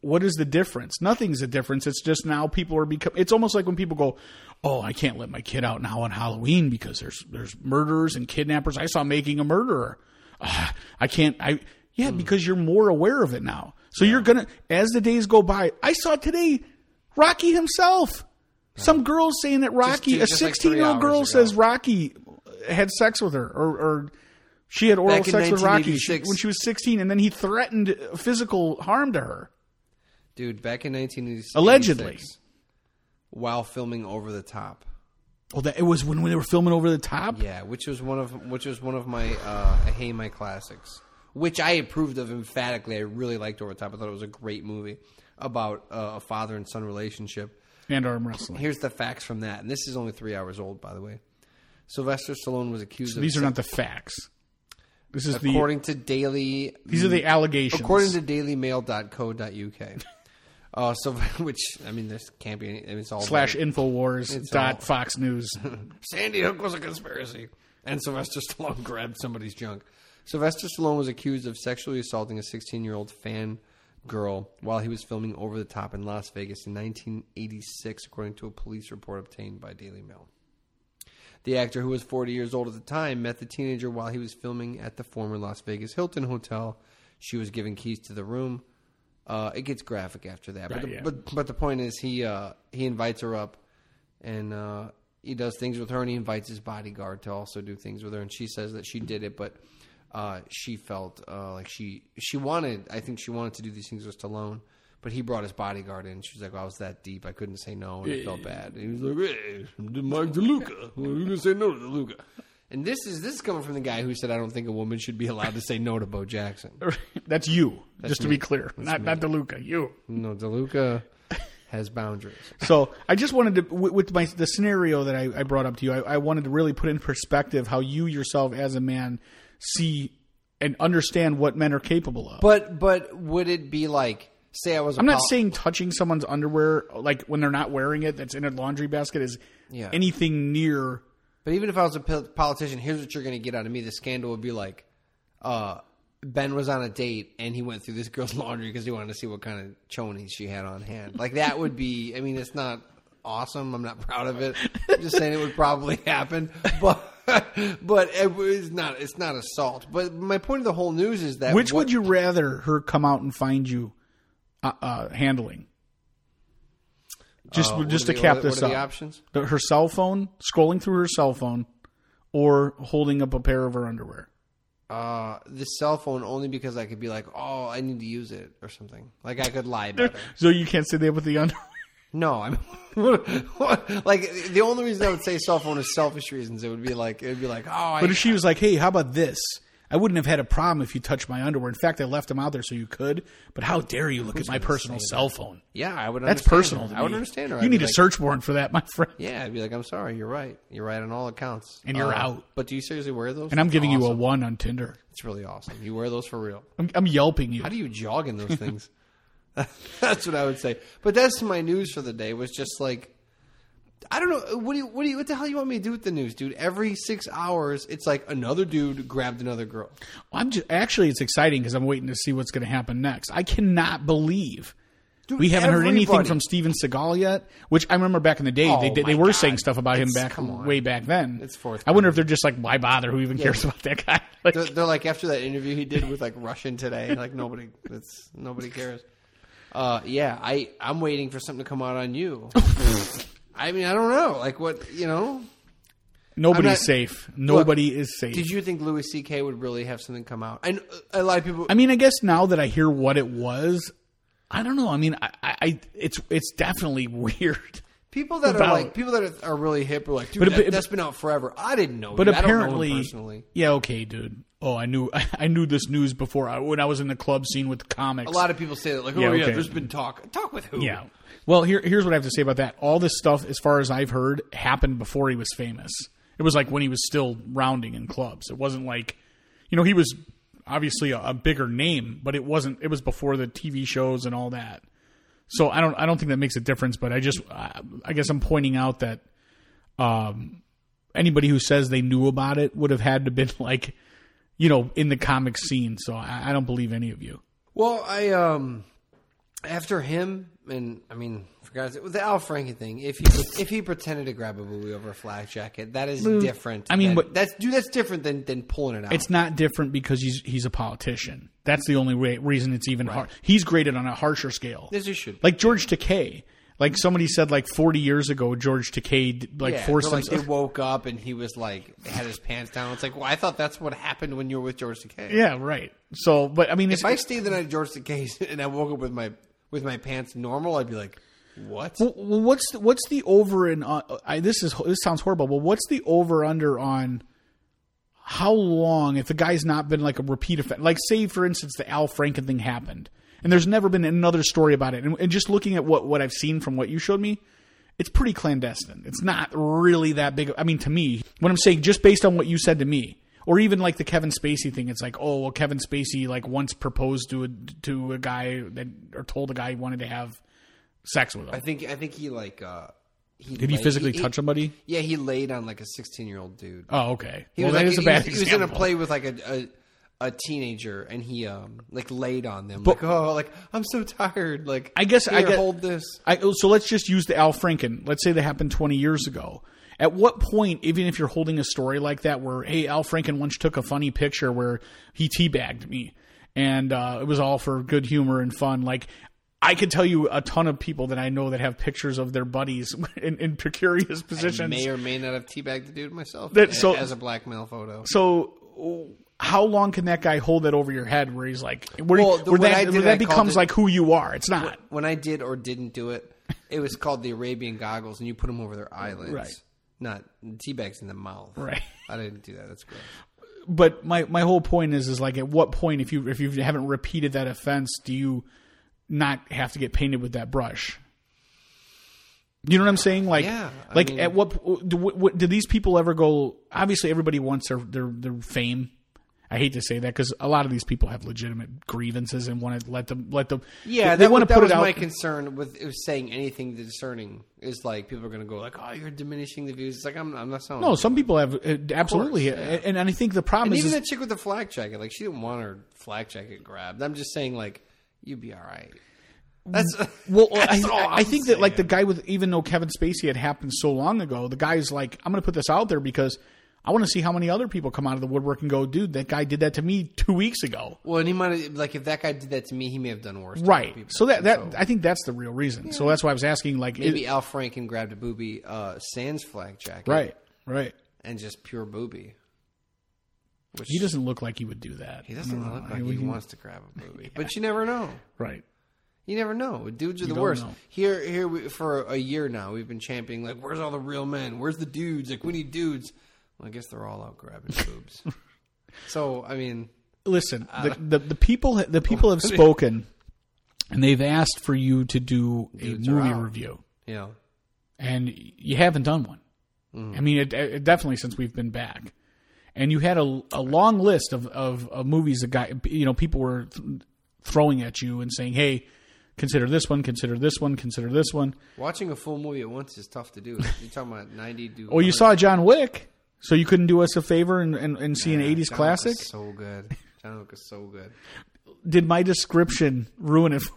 S5: what is the difference? Nothing's a difference. It's just now people are become. It's almost like when people go, "Oh, I can't let my kid out now on Halloween because there's there's murderers and kidnappers. I saw making a murderer. Ah, I can't. I yeah, because you're more aware of it now. So you're gonna as the days go by. I saw today Rocky himself. Some girl saying that Rocky,
S4: just
S5: a 16 year old girl
S4: ago.
S5: says Rocky had sex with her, or, or she had oral sex with Rocky when she was 16, and then he threatened physical harm to her.
S4: Dude. Back in 1986,
S5: Allegedly.
S4: while filming Over the Top.
S5: Oh, that it was when they were filming over the top.
S4: Yeah, which was one of which was one of my uh, I hate my classics, which I approved of emphatically. I really liked Over the Top. I thought it was a great movie about uh, a father and son relationship.
S5: and arm wrestling.
S4: Here's the facts from that, and this is only three hours old, by the way. Sylvester Stallone was accused of
S5: These are not the facts. This is the
S4: according to Daily
S5: these are the allegations.
S4: according to dailymail.co.uk. Uh, so which I mean, this can't be. Any, it's all
S5: slash infowars
S4: It's
S5: dot
S4: all-
S5: fox news.
S4: Sandy Hook was a conspiracy. And Sylvester Stallone grabbed somebody's junk. Sylvester Stallone was accused of sexually assaulting a 16 year old fan girl while he was filming Over the Top in Las Vegas in 1986, according to a police report obtained by Daily Mail. The actor, who was 40 years old at the time, met the teenager while he was filming at the former Las Vegas Hilton Hotel. She was given keys to the room. Uh, it gets graphic after that, but,
S5: Right,
S4: the,
S5: yeah.
S4: but but the point is he uh, he invites her up, and uh, he does things with her, and he invites his bodyguard to also do things with her, and she says that she did it, but uh, she felt uh, like she she wanted. I think she wanted to do these things with Stallone, but he brought his bodyguard in. She was like, "I was that deep, I couldn't say no, and it felt bad." And he was like, "Hey, Mike DeLuca. Well, you gonna say no to DeLuca?" And this is this is coming from the guy who said, "I don't think a woman should be allowed to say no to Bo Jackson."
S5: That's you, just to be clear. not not DeLuca, you.
S4: No, DeLuca has boundaries.
S5: So I just wanted to, with with my the scenario that I, I brought up to you, I, I wanted to really put in perspective how you yourself as a man see and understand what men are capable of.
S4: But but would it be like say I was?
S5: I'm not
S4: pol-
S5: saying touching someone's underwear, like when they're not wearing it, that's in a laundry basket, is
S4: Yeah.
S5: anything near.
S4: But even if I was a politician, here's what you're going to get out of me. The scandal would be like, uh, Ben was on a date and he went through this girl's laundry because he wanted to see what kind of chonies she had on hand. Like that would be. I mean, it's not awesome. I'm not proud of it. I'm just saying it would probably happen. But but it was not. It's not assault. But my point of the whole news is that
S5: Which
S4: what-
S5: would you rather her come out and find you uh, uh, handling? Just
S4: uh,
S5: just to
S4: the-
S5: cap this
S4: the
S5: up,
S4: options?
S5: Her cell phone, scrolling through her cell phone, or holding up a pair of her underwear.
S4: Uh, the cell phone only because I could be like, oh, I need to use it or something. Like I could lie better.
S5: So you can't sit there with the underwear.
S4: No, I'm like the only reason I would say cell phone is selfish reasons. It would be like it would be like, oh, I,
S5: But if she was like, "Hey, how about this? I wouldn't have had a problem if you touched my underwear. In fact, I left them out there so you could. But how dare you look at my personal cell phone?
S4: Yeah, I would.
S5: That's personal.
S4: I would understand her.
S5: You
S4: I'd
S5: need a
S4: like,
S5: search warrant for that, my friend.
S4: Yeah, I'd be like, I'm sorry, you're right. You're right on all accounts.
S5: And you're
S4: Uh,
S5: out.
S4: But do you seriously wear those?
S5: And I'm giving you a one on Tinder.
S4: It's really awesome. You wear those for real.
S5: I'm, I'm yelping you.
S4: How do you jog in those things? that's what I would say. But that's my news for the day. Was just like, I don't know. What do you? What do you? What the hell you want me to do with the news, dude? Every six hours, it's like another dude grabbed another girl.
S5: I'm just, actually it's exciting because I'm waiting to see what's going to happen next. I cannot believe
S4: Dude,
S5: we haven't heard anything from Steven Seagal yet. Which I remember back in the day,
S4: Oh,
S5: they, they, were
S4: God.
S5: saying stuff about him back way back then.
S4: It's fourth.
S5: I wonder if they're just like, why bother? Who even cares about that guy? Like,
S4: They're, they're like after that interview he did with like Russian today. Like nobody, it's nobody cares. Uh, yeah, I I'm waiting for something to come out on you. I mean, I don't know. Like what you know?
S5: nobody's
S4: not-
S5: safe. Nobody is safe.
S4: Did you think Louis C.K. would really have something come out? And uh, a lot of people.
S5: I mean, I guess now that I hear what it was, I don't know. I mean, I, I, it's it's definitely weird.
S4: People that
S5: about-
S4: are like people that are, really hip are like, dude,
S5: But
S4: that, has been out forever. I didn't know.
S5: But
S4: don't know
S5: apparently,
S4: personally,
S5: yeah, okay, dude. Oh, I knew I knew this news before I, when I was in the club scene with the comics.
S4: a lot of people say that like, oh
S5: Yeah,
S4: yeah,
S5: okay.
S4: there's been talk. Talk with who?
S5: Yeah. Well, here, here's what I have to say about that. All this stuff, as far as I've heard, happened before he was famous. It was like when he was still rounding in clubs. It wasn't like, you know, he was obviously a, a bigger name, but it wasn't. It was before the TV shows and all that. So I don't, I don't think that makes a difference. But I just, I, I guess I'm pointing out that um, anybody who says they knew about it would have had to been like, you know, in the comic scene. So I, I don't believe any of you.
S4: Well, I um after him and I mean, for God's sake, with the Al Franken thing, if he if he pretended to grab a booby over a flak jacket, that is different.
S5: I mean,
S4: than-
S5: but-
S4: that's dude, that's different than than pulling it out.
S5: It's not different because he's he's a politician. That's the only way, reason it's even hard. He's graded on a harsher scale.
S4: This is should
S5: Like George Takei. Like somebody said, like 40 years ago, George Takei like
S4: yeah,
S5: forced
S4: so, like
S5: himself.
S4: they woke up and he was like had his pants down. It's like, well, I thought that's what happened when you were with George Takei.
S5: yeah, right. So, but I mean,
S4: If I stayed the night at George Takei's and I woke up with my with my pants normal, I'd be like, what?
S5: well, well, what's the, what's the over and uh, I, this is this sounds horrible, but what's the over under on how long if the guy's not been like a repeat offender? Like, say for instance, the Al Franken thing happened, and there's never been another story about it. And, and just looking at what what I've seen from what you showed me, it's pretty clandestine. It's not really that big. I mean, to me, what I'm saying, just based on what you said to me, or even like the Kevin Spacey thing, it's like, oh, well, Kevin Spacey like once proposed to a to a guy that or told a guy he wanted to have sex with him.
S4: I think I think he like uh he
S5: Did he
S4: laid-
S5: physically touch somebody?
S4: Yeah, he laid on like a sixteen year old dude.
S5: Oh, okay.
S4: He
S5: well,
S4: was
S5: that
S4: like,
S5: is a
S4: he
S5: bad
S4: was, he was in a play with like a, a a teenager, and he um like laid on them. like, oh, like I'm so tired. Like
S5: I guess I get-
S4: hold this.
S5: I, so let's just use the Al Franken. Let's say that happened 20 years ago. At what point, even if you're holding a story like that, where hey, Al Franken once took a funny picture where he teabagged me, and uh, it was all for good humor and fun. Like I could tell you a ton of people that I know that have pictures of their buddies in, in precarious positions.
S4: May or may not have teabagged the dude myself
S5: That- so-
S4: as a blackmail photo.
S5: so how long can that guy hold that over your head where he's like where,
S4: Well,
S5: where that,
S4: did
S5: where that becomes
S4: it-
S5: like who you are it's not
S4: When I did or didn't do it, it was called the Arabian goggles, and you put them over their eyelids.
S5: Right.
S4: Not teabags in the mouth.
S5: Right.
S4: I didn't do that. That's gross.
S5: but my my whole point is is like at what point if you if you haven't repeated that offense do you not have to get painted with that brush you know what I'm saying? Like,
S4: Yeah,
S5: like
S4: mean-
S5: at what do, what do these people ever go? Obviously, everybody wants their their, their fame. I hate to say that because a lot of these people have legitimate grievances and want to let them let them.
S4: Yeah,
S5: they,
S4: that,
S5: want to put
S4: was
S5: it out.
S4: my concern with it was saying anything discerning is like people are going to go like, "Oh, you're diminishing the views." It's like I'm, I'm not saying.
S5: no, some people have uh, absolutely,
S4: yeah.
S5: and, and I think the problem
S4: and
S5: is,
S4: even
S5: is
S4: that chick with the flak jacket, like she didn't want her flak jacket grabbed. I'm just saying, like, you'd be all right. That's
S5: Well,
S4: that's
S5: I, I
S4: I'm
S5: think that like the guy with even though Kevin Spacey had happened so long ago, the guy's like, I'm going to put this out there because I want to see how many other people come out of the woodwork and go, dude, that guy did that to me two weeks ago.
S4: well, and he might have like if that guy did that to me, he may have done worse.
S5: Right. So that that I think that's the real reason. So that's why I was asking, like,
S4: maybe
S5: it-
S4: Al Franken grabbed a booby uh, Sans flak jacket,
S5: right, right.
S4: and just pure booby. Which
S5: He doesn't look like he would do that.
S4: He doesn't look like
S5: I
S4: he
S5: mean,
S4: wants to grab a booby, but you never know.
S5: Right.
S4: You never know. Dudes are the worst.
S5: know.
S4: Here, here we, for a year now, we've been championing like, "Where's all the real men? Where's the dudes? Like, we need dudes." Well, I guess they're all out grabbing boobs. So I mean,
S5: Listen, the, the the people the people have spoken, and they've asked for you to do a
S4: Dudes are
S5: movie
S4: out.
S5: review,
S4: know,
S5: and you haven't done one.
S4: Mm.
S5: I mean, it, it, definitely since we've been back, and you had a, a long list of, of, of movies that guy you know people were th- throwing at you and saying, "Hey, consider this one, consider this one, consider this one."
S4: watching a full movie at once is tough to do. You're talking about ninety. To
S5: Oh, you saw John Wick, so you couldn't do us a favor and, and, and see an '80s classic.
S4: Is so good. John Wick is so good.
S5: Did my description ruin it? For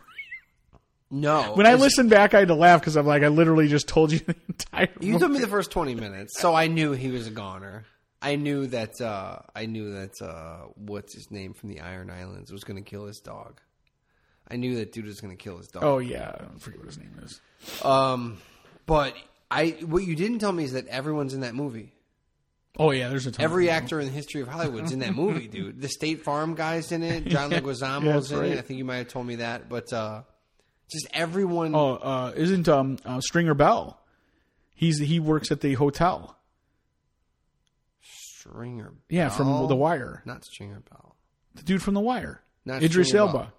S4: No,
S5: When I listened back, I had to laugh because I'm like, I literally just told you the entire.
S4: You
S5: movie.
S4: told me the first twenty minutes, so I knew he was a goner. I knew that. Uh, I knew that. Uh, what's his name from the Iron Islands was going to kill his dog. I knew that dude was going to kill his dog.
S5: Oh yeah, I forget what his name is.
S4: Um, but I what you didn't tell me is that everyone's in that movie.
S5: Oh yeah, there's a ton.
S4: Every actor in the history of Hollywood's in that movie, dude. The State Farm guy's in it. John Leguizamo's
S5: Yeah,
S4: in
S5: right.
S4: it. I think you might have told me that, but uh, just everyone.
S5: Oh, uh, isn't um, uh, Stringer Bell? He's he works at the hotel.
S4: Stringer.
S5: Yeah, from The Wire.
S4: Not Stringer Bell.
S5: The dude from The Wire.
S4: Not
S5: Idris
S4: Stringer
S5: Elba.
S4: Bell.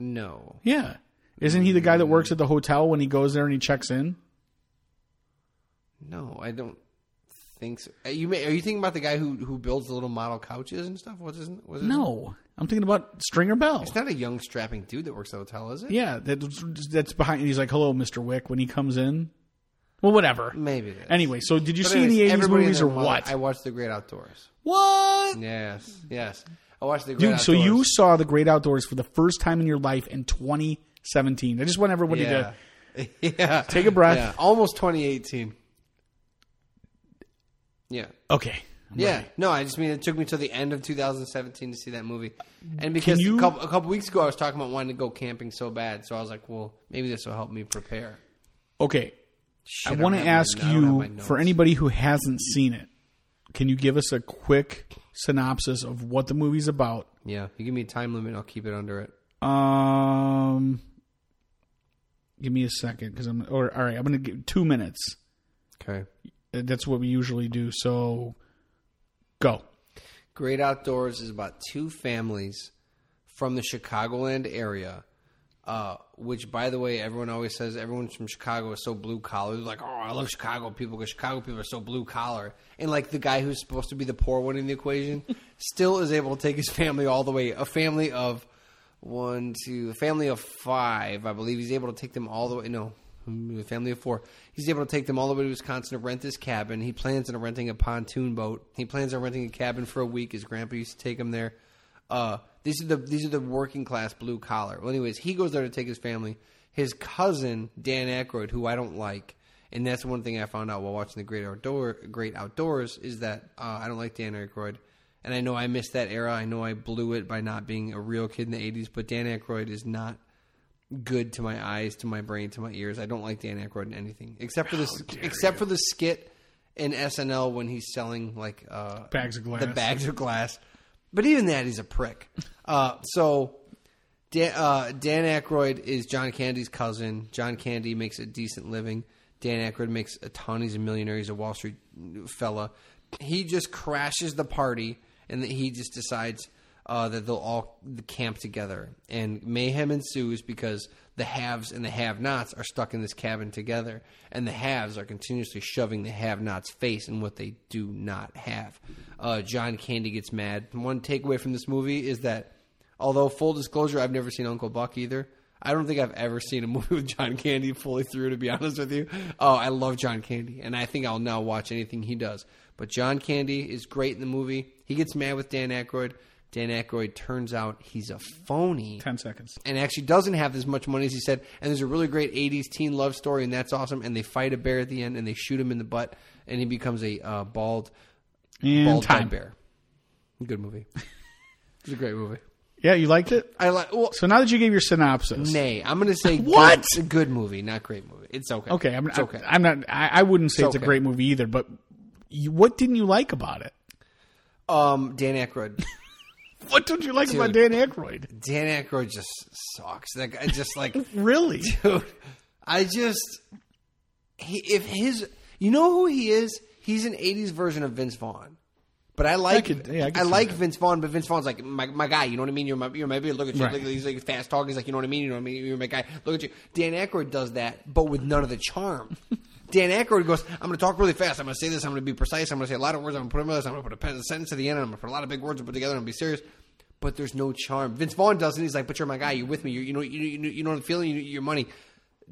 S4: No,
S5: Yeah, isn't he the guy that works at the hotel when he goes there and he checks in?
S4: no, I don't think so. Uh, You may, are you thinking about the guy who who builds the little model couches and stuff? What's his? What's his
S5: No, I'm thinking about Stringer Bell.
S4: It's not a young strapping dude that works at the hotel, is it?
S5: Yeah, that's that's behind. He's like, "Hello, Mister Wick." When he comes in, well, whatever.
S4: Maybe. It is.
S5: Anyway, so did you
S4: But
S5: see
S4: anyways,
S5: any '80s
S4: everybody in
S5: movies
S4: their
S5: or what?
S4: I watched The Great Outdoors.
S5: what,
S4: Yes, yes. I watched The Great
S5: dude?
S4: Outdoors.
S5: So you saw The Great Outdoors for the first time in your life in 2017. I just want everybody
S4: yeah.
S5: to
S4: yeah.
S5: take a breath.
S4: Yeah, almost 2018. Yeah.
S5: Okay. I'm
S4: Yeah,
S5: ready.
S4: no, I just mean it took me till the end of 2017 to see that movie, and because
S5: you-
S4: a, couple, a couple weeks ago I was talking about wanting to go camping so bad, so I was like, well, maybe this will help me prepare.
S5: Okay.
S4: Shit,
S5: I want to ask
S4: I don't have my
S5: you for anybody who hasn't seen it, can you give us a quick synopsis of what the movie's about?
S4: Yeah, you give me a time limit, I'll keep it under it.
S5: Um, give me a second because I'm. Or all right, I'm going to give two minutes.
S4: Okay.
S5: That's what we usually do. So, go.
S4: Great Outdoors is about two families from the Chicagoland area. Uh, which, by the way, everyone always says everyone from Chicago is so blue collar. They're like, "Oh, I love Chicago people because Chicago people are so blue collar." And like the guy who's supposed to be the poor one in the equation, still is able to take his family all the way. A family of one, two, a family of five, I believe. He's able to take them all the way. No, a family of four. He's able to take them all the way to Wisconsin to rent this cabin. He plans on renting a pontoon boat. He plans on renting a cabin for a week. His grandpa used to take him there. Uh, these are the these are the working class blue collar. Well, anyways, he goes there to take his family. His cousin Dan Aykroyd, who I don't like, and that's one thing I found out while watching the Great Outdoor Great Outdoors is that uh, I don't like Dan Aykroyd, and I know I missed that era. I know I blew it by not being a real kid in the '80s, but Dan Aykroyd is not good to my eyes, to my brain, to my ears. I don't like Dan Aykroyd in anything except for this, except for the skit in SNL when he's selling like uh,
S5: Bags of glass.
S4: the bags of glass. But even that, he's a prick. Uh, so Dan, uh, Dan Aykroyd is John Candy's cousin. John Candy makes a decent living. Dan Aykroyd makes a ton. He's a millionaire. He's a Wall Street fella. He just crashes the party, and he just decides uh, that they'll all camp together. And mayhem ensues because the haves and the have-nots are stuck in this cabin together, and the haves are continuously shoving the have-nots' face in what they do not have. Uh, John Candy gets mad. One takeaway from this movie is that, although full disclosure, I've never seen Uncle Buck either. I don't think I've ever seen a movie with John Candy fully through. To be honest with you, oh, I love John Candy, and I think I'll now watch anything he does. But John Candy is great in the movie. He gets mad with Dan Aykroyd. Dan Aykroyd turns out he's a phony
S5: Ten seconds.
S4: and actually doesn't have as much money as he said. And there's a really great 80s teen love story, and that's awesome. And they fight a bear at the end, and they shoot him in the butt, and he becomes a uh, bald,
S5: And
S4: bald
S5: time.
S4: bear. Good movie. it's a great movie.
S5: Yeah, you liked it.
S4: I like. Well,
S5: So now that you gave your synopsis,
S4: nay, I'm going to say
S5: What?
S4: Good, a good movie, not great movie. It's okay.
S5: okay, I'm,
S4: it's okay.
S5: I, am not. I, I wouldn't say
S4: It's
S5: it's, a great movie either. But you, what didn't you like about it?
S4: um, Dan Aykroyd.
S5: What don't you like about Dan Aykroyd?
S4: Dan Aykroyd just sucks. That guy just like
S5: Really?
S4: dude. I just he, if his you know who he is. He's an '80s version of Vince Vaughn, But I like
S5: could- yeah, I
S4: I, like
S5: that.
S4: Vince Vaughn, but Vince Vaughn's like my, my guy. You know what I mean? You're my you're my baby. Look at you.
S5: Right.
S4: Look, he's like fast talking. He's like you know what I mean. You know what I mean? You're my guy. Look at you. Dan Aykroyd does that, but with none of the charm. Dan Aykroyd goes, I'm going to talk really fast. I'm going to say this. I'm going to be precise. I'm going to say a lot of words. I'm going to put them in this. I'm going to put a pen- sentence at the end. I'm going to put a lot of big words and put together and be serious. But there's no charm. Vince Vaughn doesn't. He's like, but you're my guy. You're with me. You're, you know, you, you, know- you know what I'm feeling. You, your money.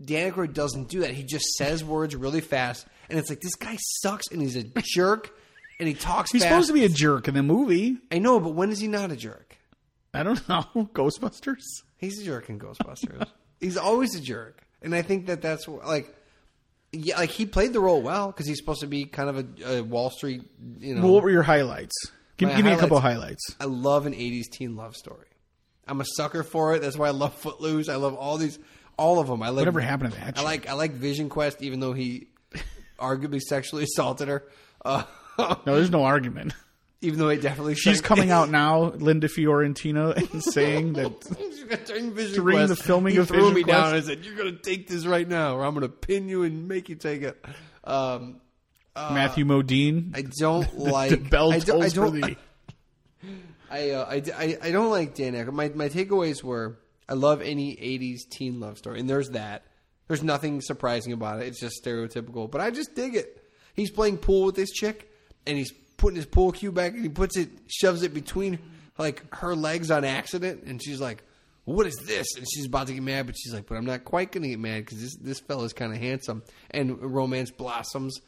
S4: Dan Aykroyd doesn't do that. He just says words really fast, and it's like this guy sucks, and he's a jerk, and he talks.
S5: He's
S4: fast.
S5: supposed to be a jerk in the movie.
S4: I know, but when is he not a jerk?
S5: I don't know. Ghostbusters.
S4: He's a jerk in Ghostbusters. he's always a jerk, and I think that that's like, yeah, like he played the role well because he's supposed to be kind of a, a Wall Street, you know.
S5: Well, what were your highlights? Give, give me a couple
S4: highlights-
S5: highlights.
S4: I love an '80s teen love story. I'm a sucker for it. That's why I love Footloose. I love all these, all of them. I like
S5: Whatever happened to that
S4: I like I like Vision Quest, even though he arguably sexually assaulted her. Uh,
S5: No, there's no argument.
S4: Even though he definitely
S5: She's
S4: sang-
S5: coming out now, Linda Fiorentino, and saying that
S4: during Vision
S5: During
S4: Quest,
S5: the filming
S4: he
S5: of
S4: threw
S5: Vision
S4: me down
S5: Quest?
S4: and said, "You're going to take this right now, or I'm going to pin you and make you take it." Um,
S5: Matthew Modine,
S4: I don't like
S5: the bell
S4: I don't, I don't,
S5: the.
S4: I, uh, I, I, I don't like Dan Aykroyd. My, my takeaways were I love any 80s teen love story, and there's that. There's nothing surprising about it. It's just stereotypical, but I just dig it. He's playing pool with this chick, and he's putting his pool cue back, and he puts it, shoves it between like her legs on accident, and she's like, "What is this?" And she's about to get mad, but she's like, "But I'm not quite going to get mad because this this fella's kind of handsome." And romance blossoms.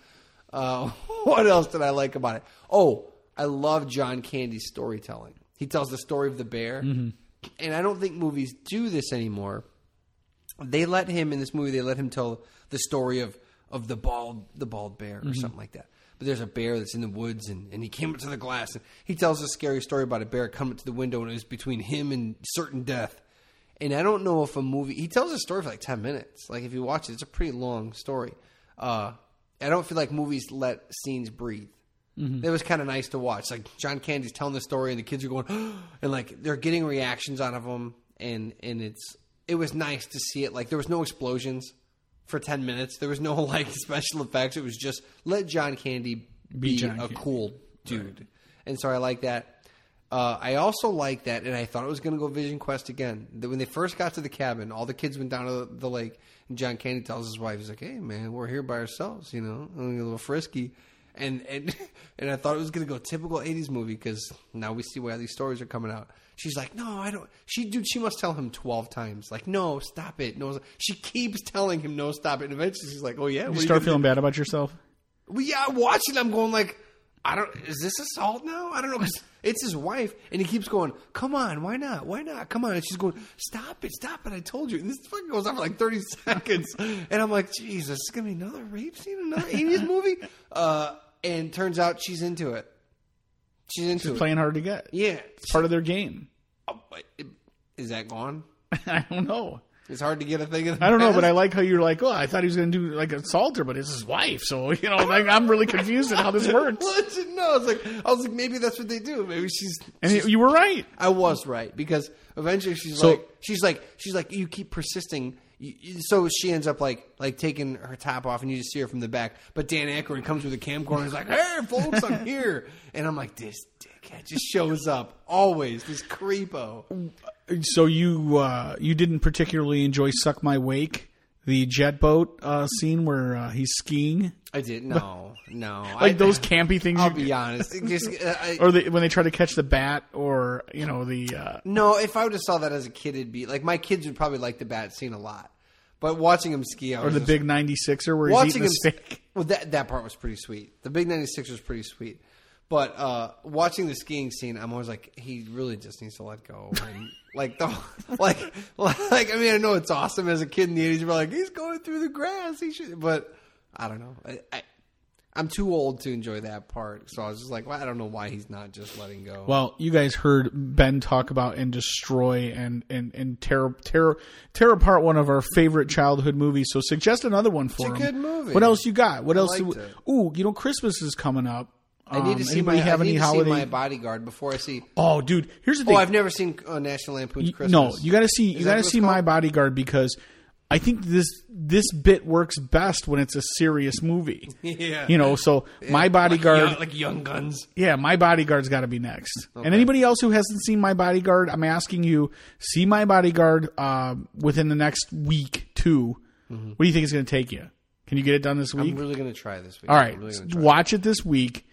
S4: Uh, what else did I like about it? Oh, I love John Candy's storytelling. He tells the story of the bear, and I don't think movies do this anymore. They let him in this movie. They let him tell the story of of the bald the bald bear or something like that. But there's a bear that's in the woods, and, and he came up to the glass, and he tells a scary story about a bear coming to the window, and it was between him and certain death. And I don't know if a movie. He tells a story for like ten minutes. Like if you watch it, it's a pretty long story. Uh, I don't feel like movies let scenes breathe. It was kind of nice to watch. Like John Candy's telling the story, and the kids are going, and like they're getting reactions out of him, and and it's it was nice to see it. Like there was no explosions for ten minutes. There was no like special effects. It was just let John Candy be,
S5: John
S4: a
S5: Candy.
S4: cool dude, and so I like that. Uh, I also like that, and I thought it was going to go Vision Quest again. That when they first got to the cabin, all the kids went down to the, the lake, and John Candy tells his wife, "He's like, hey man, we're here by ourselves, you know, a little frisky." And and and I thought it was going to go typical '80s movie because now we see why these stories are coming out. She's like, "No, I don't." She dude, she must tell him twelve times, like, "No, stop it." No, she keeps telling him, "No, stop it." And eventually, she's like, "Oh yeah."
S5: You
S4: you
S5: start
S4: gonna
S5: feeling bad about yourself.
S4: well, yeah, I'm watching. I'm going like, I don't. Is this assault now? I don't know. 'cause it's his wife, and he keeps going. Come on, why not? Why not? Come on. And she's going, stop it, stop it. I told you. And this fucking goes on for like 30 seconds, and I'm like, Jesus, is gonna be another rape scene, another 80s movie. Uh, and turns out she's into it. She's into it.
S5: Playing hard to get.
S4: Yeah.
S5: It's part of their game.
S4: Oh, but that gone?
S5: I don't know.
S4: It's hard to get a thing. In the
S5: I don't know, but I like how you're like, oh, I thought he was going to do like assault her, but it's his wife. So you know, like I'm really confused at how this works.
S4: Legend, no, I was like, I was like, maybe that's what they do. Maybe she's
S5: And you were right.
S4: I was right because eventually she's
S5: So-
S4: like, she's like, she's like, you keep persisting. So she ends up like, like taking her top off, and you just see her from the back. But Dan Aykroyd comes with a camcorder, and he's like, "Hey, folks, I'm here," and I'm like, "This dickhead just shows up always. This creepo."
S5: So you uh, you didn't particularly enjoy "Suck My Wake," the jet boat uh, scene where uh, he's skiing,
S4: I didn't no, no.
S5: like
S4: I,
S5: those campy things.
S4: I'll
S5: you-
S4: be honest. Just, uh, I,
S5: or the, when they try to catch the bat, or you know the uh,
S4: no, if I would have saw that as a kid, it'd be like my kids would probably like the bat scene a lot. But watching him ski, I
S5: or the big '96er where he's eating
S4: him
S5: steak.
S4: Well, that that part was pretty sweet. The big '96 was pretty sweet, but uh, watching the skiing scene, I'm always like, he really just needs to let go. And, like the like like I mean, I know it's awesome as a kid in the '80s. You're like, he's going through the grass. He should, but I don't know. I, I I'm too old to enjoy that part, so I was just like, well, I don't know why he's not just letting go.
S5: Well, you guys heard Ben talk about and destroy and and and tear tear tear apart one of our favorite childhood movies. So suggest another one for
S4: a
S5: him.
S4: good movie.
S5: What else you got? What else?
S4: liked it.
S5: Ooh, you know Christmas is coming up.
S4: I need
S5: Um,
S4: to see my
S5: have
S4: I need
S5: any
S4: to
S5: holiday?
S4: see my bodyguard before I see.
S5: oh, dude, here's the thing. Oh.
S4: I've never seen uh, National Lampoon's Christmas.
S5: No, you got to see. You
S4: that
S5: got to
S4: it's
S5: see My
S4: called?
S5: Bodyguard because I think this this bit works best when it's a serious movie.
S4: Yeah.
S5: You know, so my bodyguard,
S4: like young, like young guns.
S5: yeah, my bodyguard's got to be next. And anybody else who hasn't seen my bodyguard, I'm asking you, see my bodyguard uh, within the next week too. What do you think it's going to take you? Can you get it done this week?
S4: I'm really gonna try this week.
S5: All right,
S4: I'm really gonna try.
S5: watch it this week,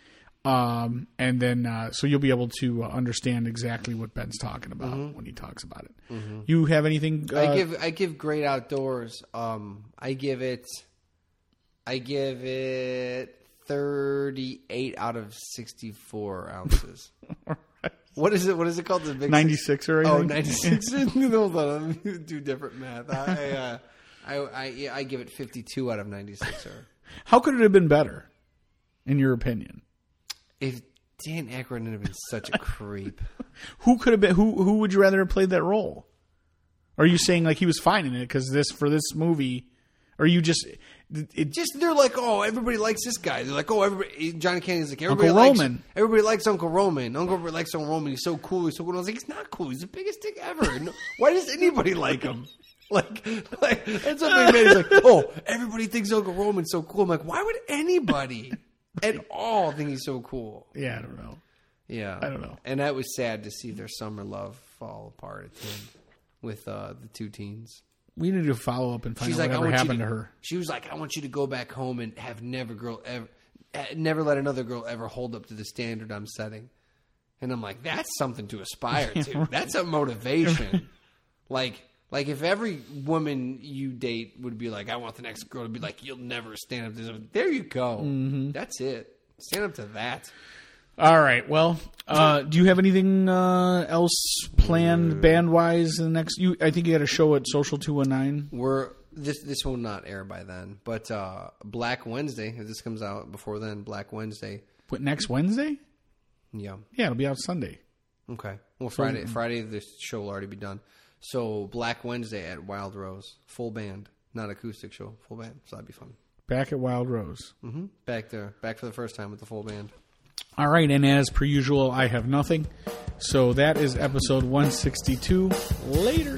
S5: um, and then uh, so you'll be able to uh, understand exactly what Ben's talking about when he talks about it. You have anything? Uh,
S4: I give I give Great Outdoors. Um, I give it. I give it thirty eight out of sixty four ounces. What is it? What is it called? The big
S5: 96 or
S4: Oh,
S5: anything?
S4: 96. Hold on, let me do different math. I uh, I I, yeah, I give it fifty two out of ninety six. Or
S5: How could it have been better, in your opinion?
S4: If Dan Aykroyd had been such a creep.
S5: Who could have been? Who who would you rather have played that role? Are you saying like he was fine in it because this for this movie? Or are you just it,
S4: just they're like, oh, everybody likes this guy. They're like, oh, everybody. Johnny Kennedy's like, everybody
S5: Uncle
S4: likes
S5: Roman.
S4: Everybody likes Uncle Roman. Uncle Roman likes Uncle Roman. He's so cool. He's so cool. And I was like, he's not cool. He's the biggest dick ever. No, why does anybody like him? Like, like and they made. Like, oh, everybody thinks Uncle Roman's so cool. I'm like, why would anybody at all think he's so cool?
S5: yeah I don't know.
S4: Yeah,
S5: I don't know.
S4: And that was sad to see their summer love fall apart at the end with uh, the two teens.
S5: We need to follow up and find
S4: She's
S5: out
S4: like,
S5: whatever happened to,
S4: to,
S5: her.
S4: She was like, I want you to go back home and have never girl ever, eh, never let another girl ever hold up to the standard I'm setting. And I'm like, that's something to aspire to. That's a motivation. like, like if every woman you date would be like, I want the next girl to be like, you'll never stand up to this. There you go.
S5: Mm-hmm.
S4: That's it. Stand up to that.
S5: All right. Well, uh, do you have anything uh, else planned band wise in the next? You, I think you had a show at Social Two One Nine.
S4: We're this this will not air by then, but uh, Black Wednesday. If this comes out before then, Black Wednesday.
S5: What next Wednesday?
S4: Yeah.
S5: Yeah, it'll be out Sunday.
S4: Okay. Well, Friday, Friday, the show will already be done. So Black Wednesday at Wildrose, full band, not acoustic show, full band. So that'd be fun.
S5: Back at Wildrose.
S4: hmm Back there, back for the first time with the full band.
S5: All right, and as per usual, I have nothing. So that is episode 162. Later.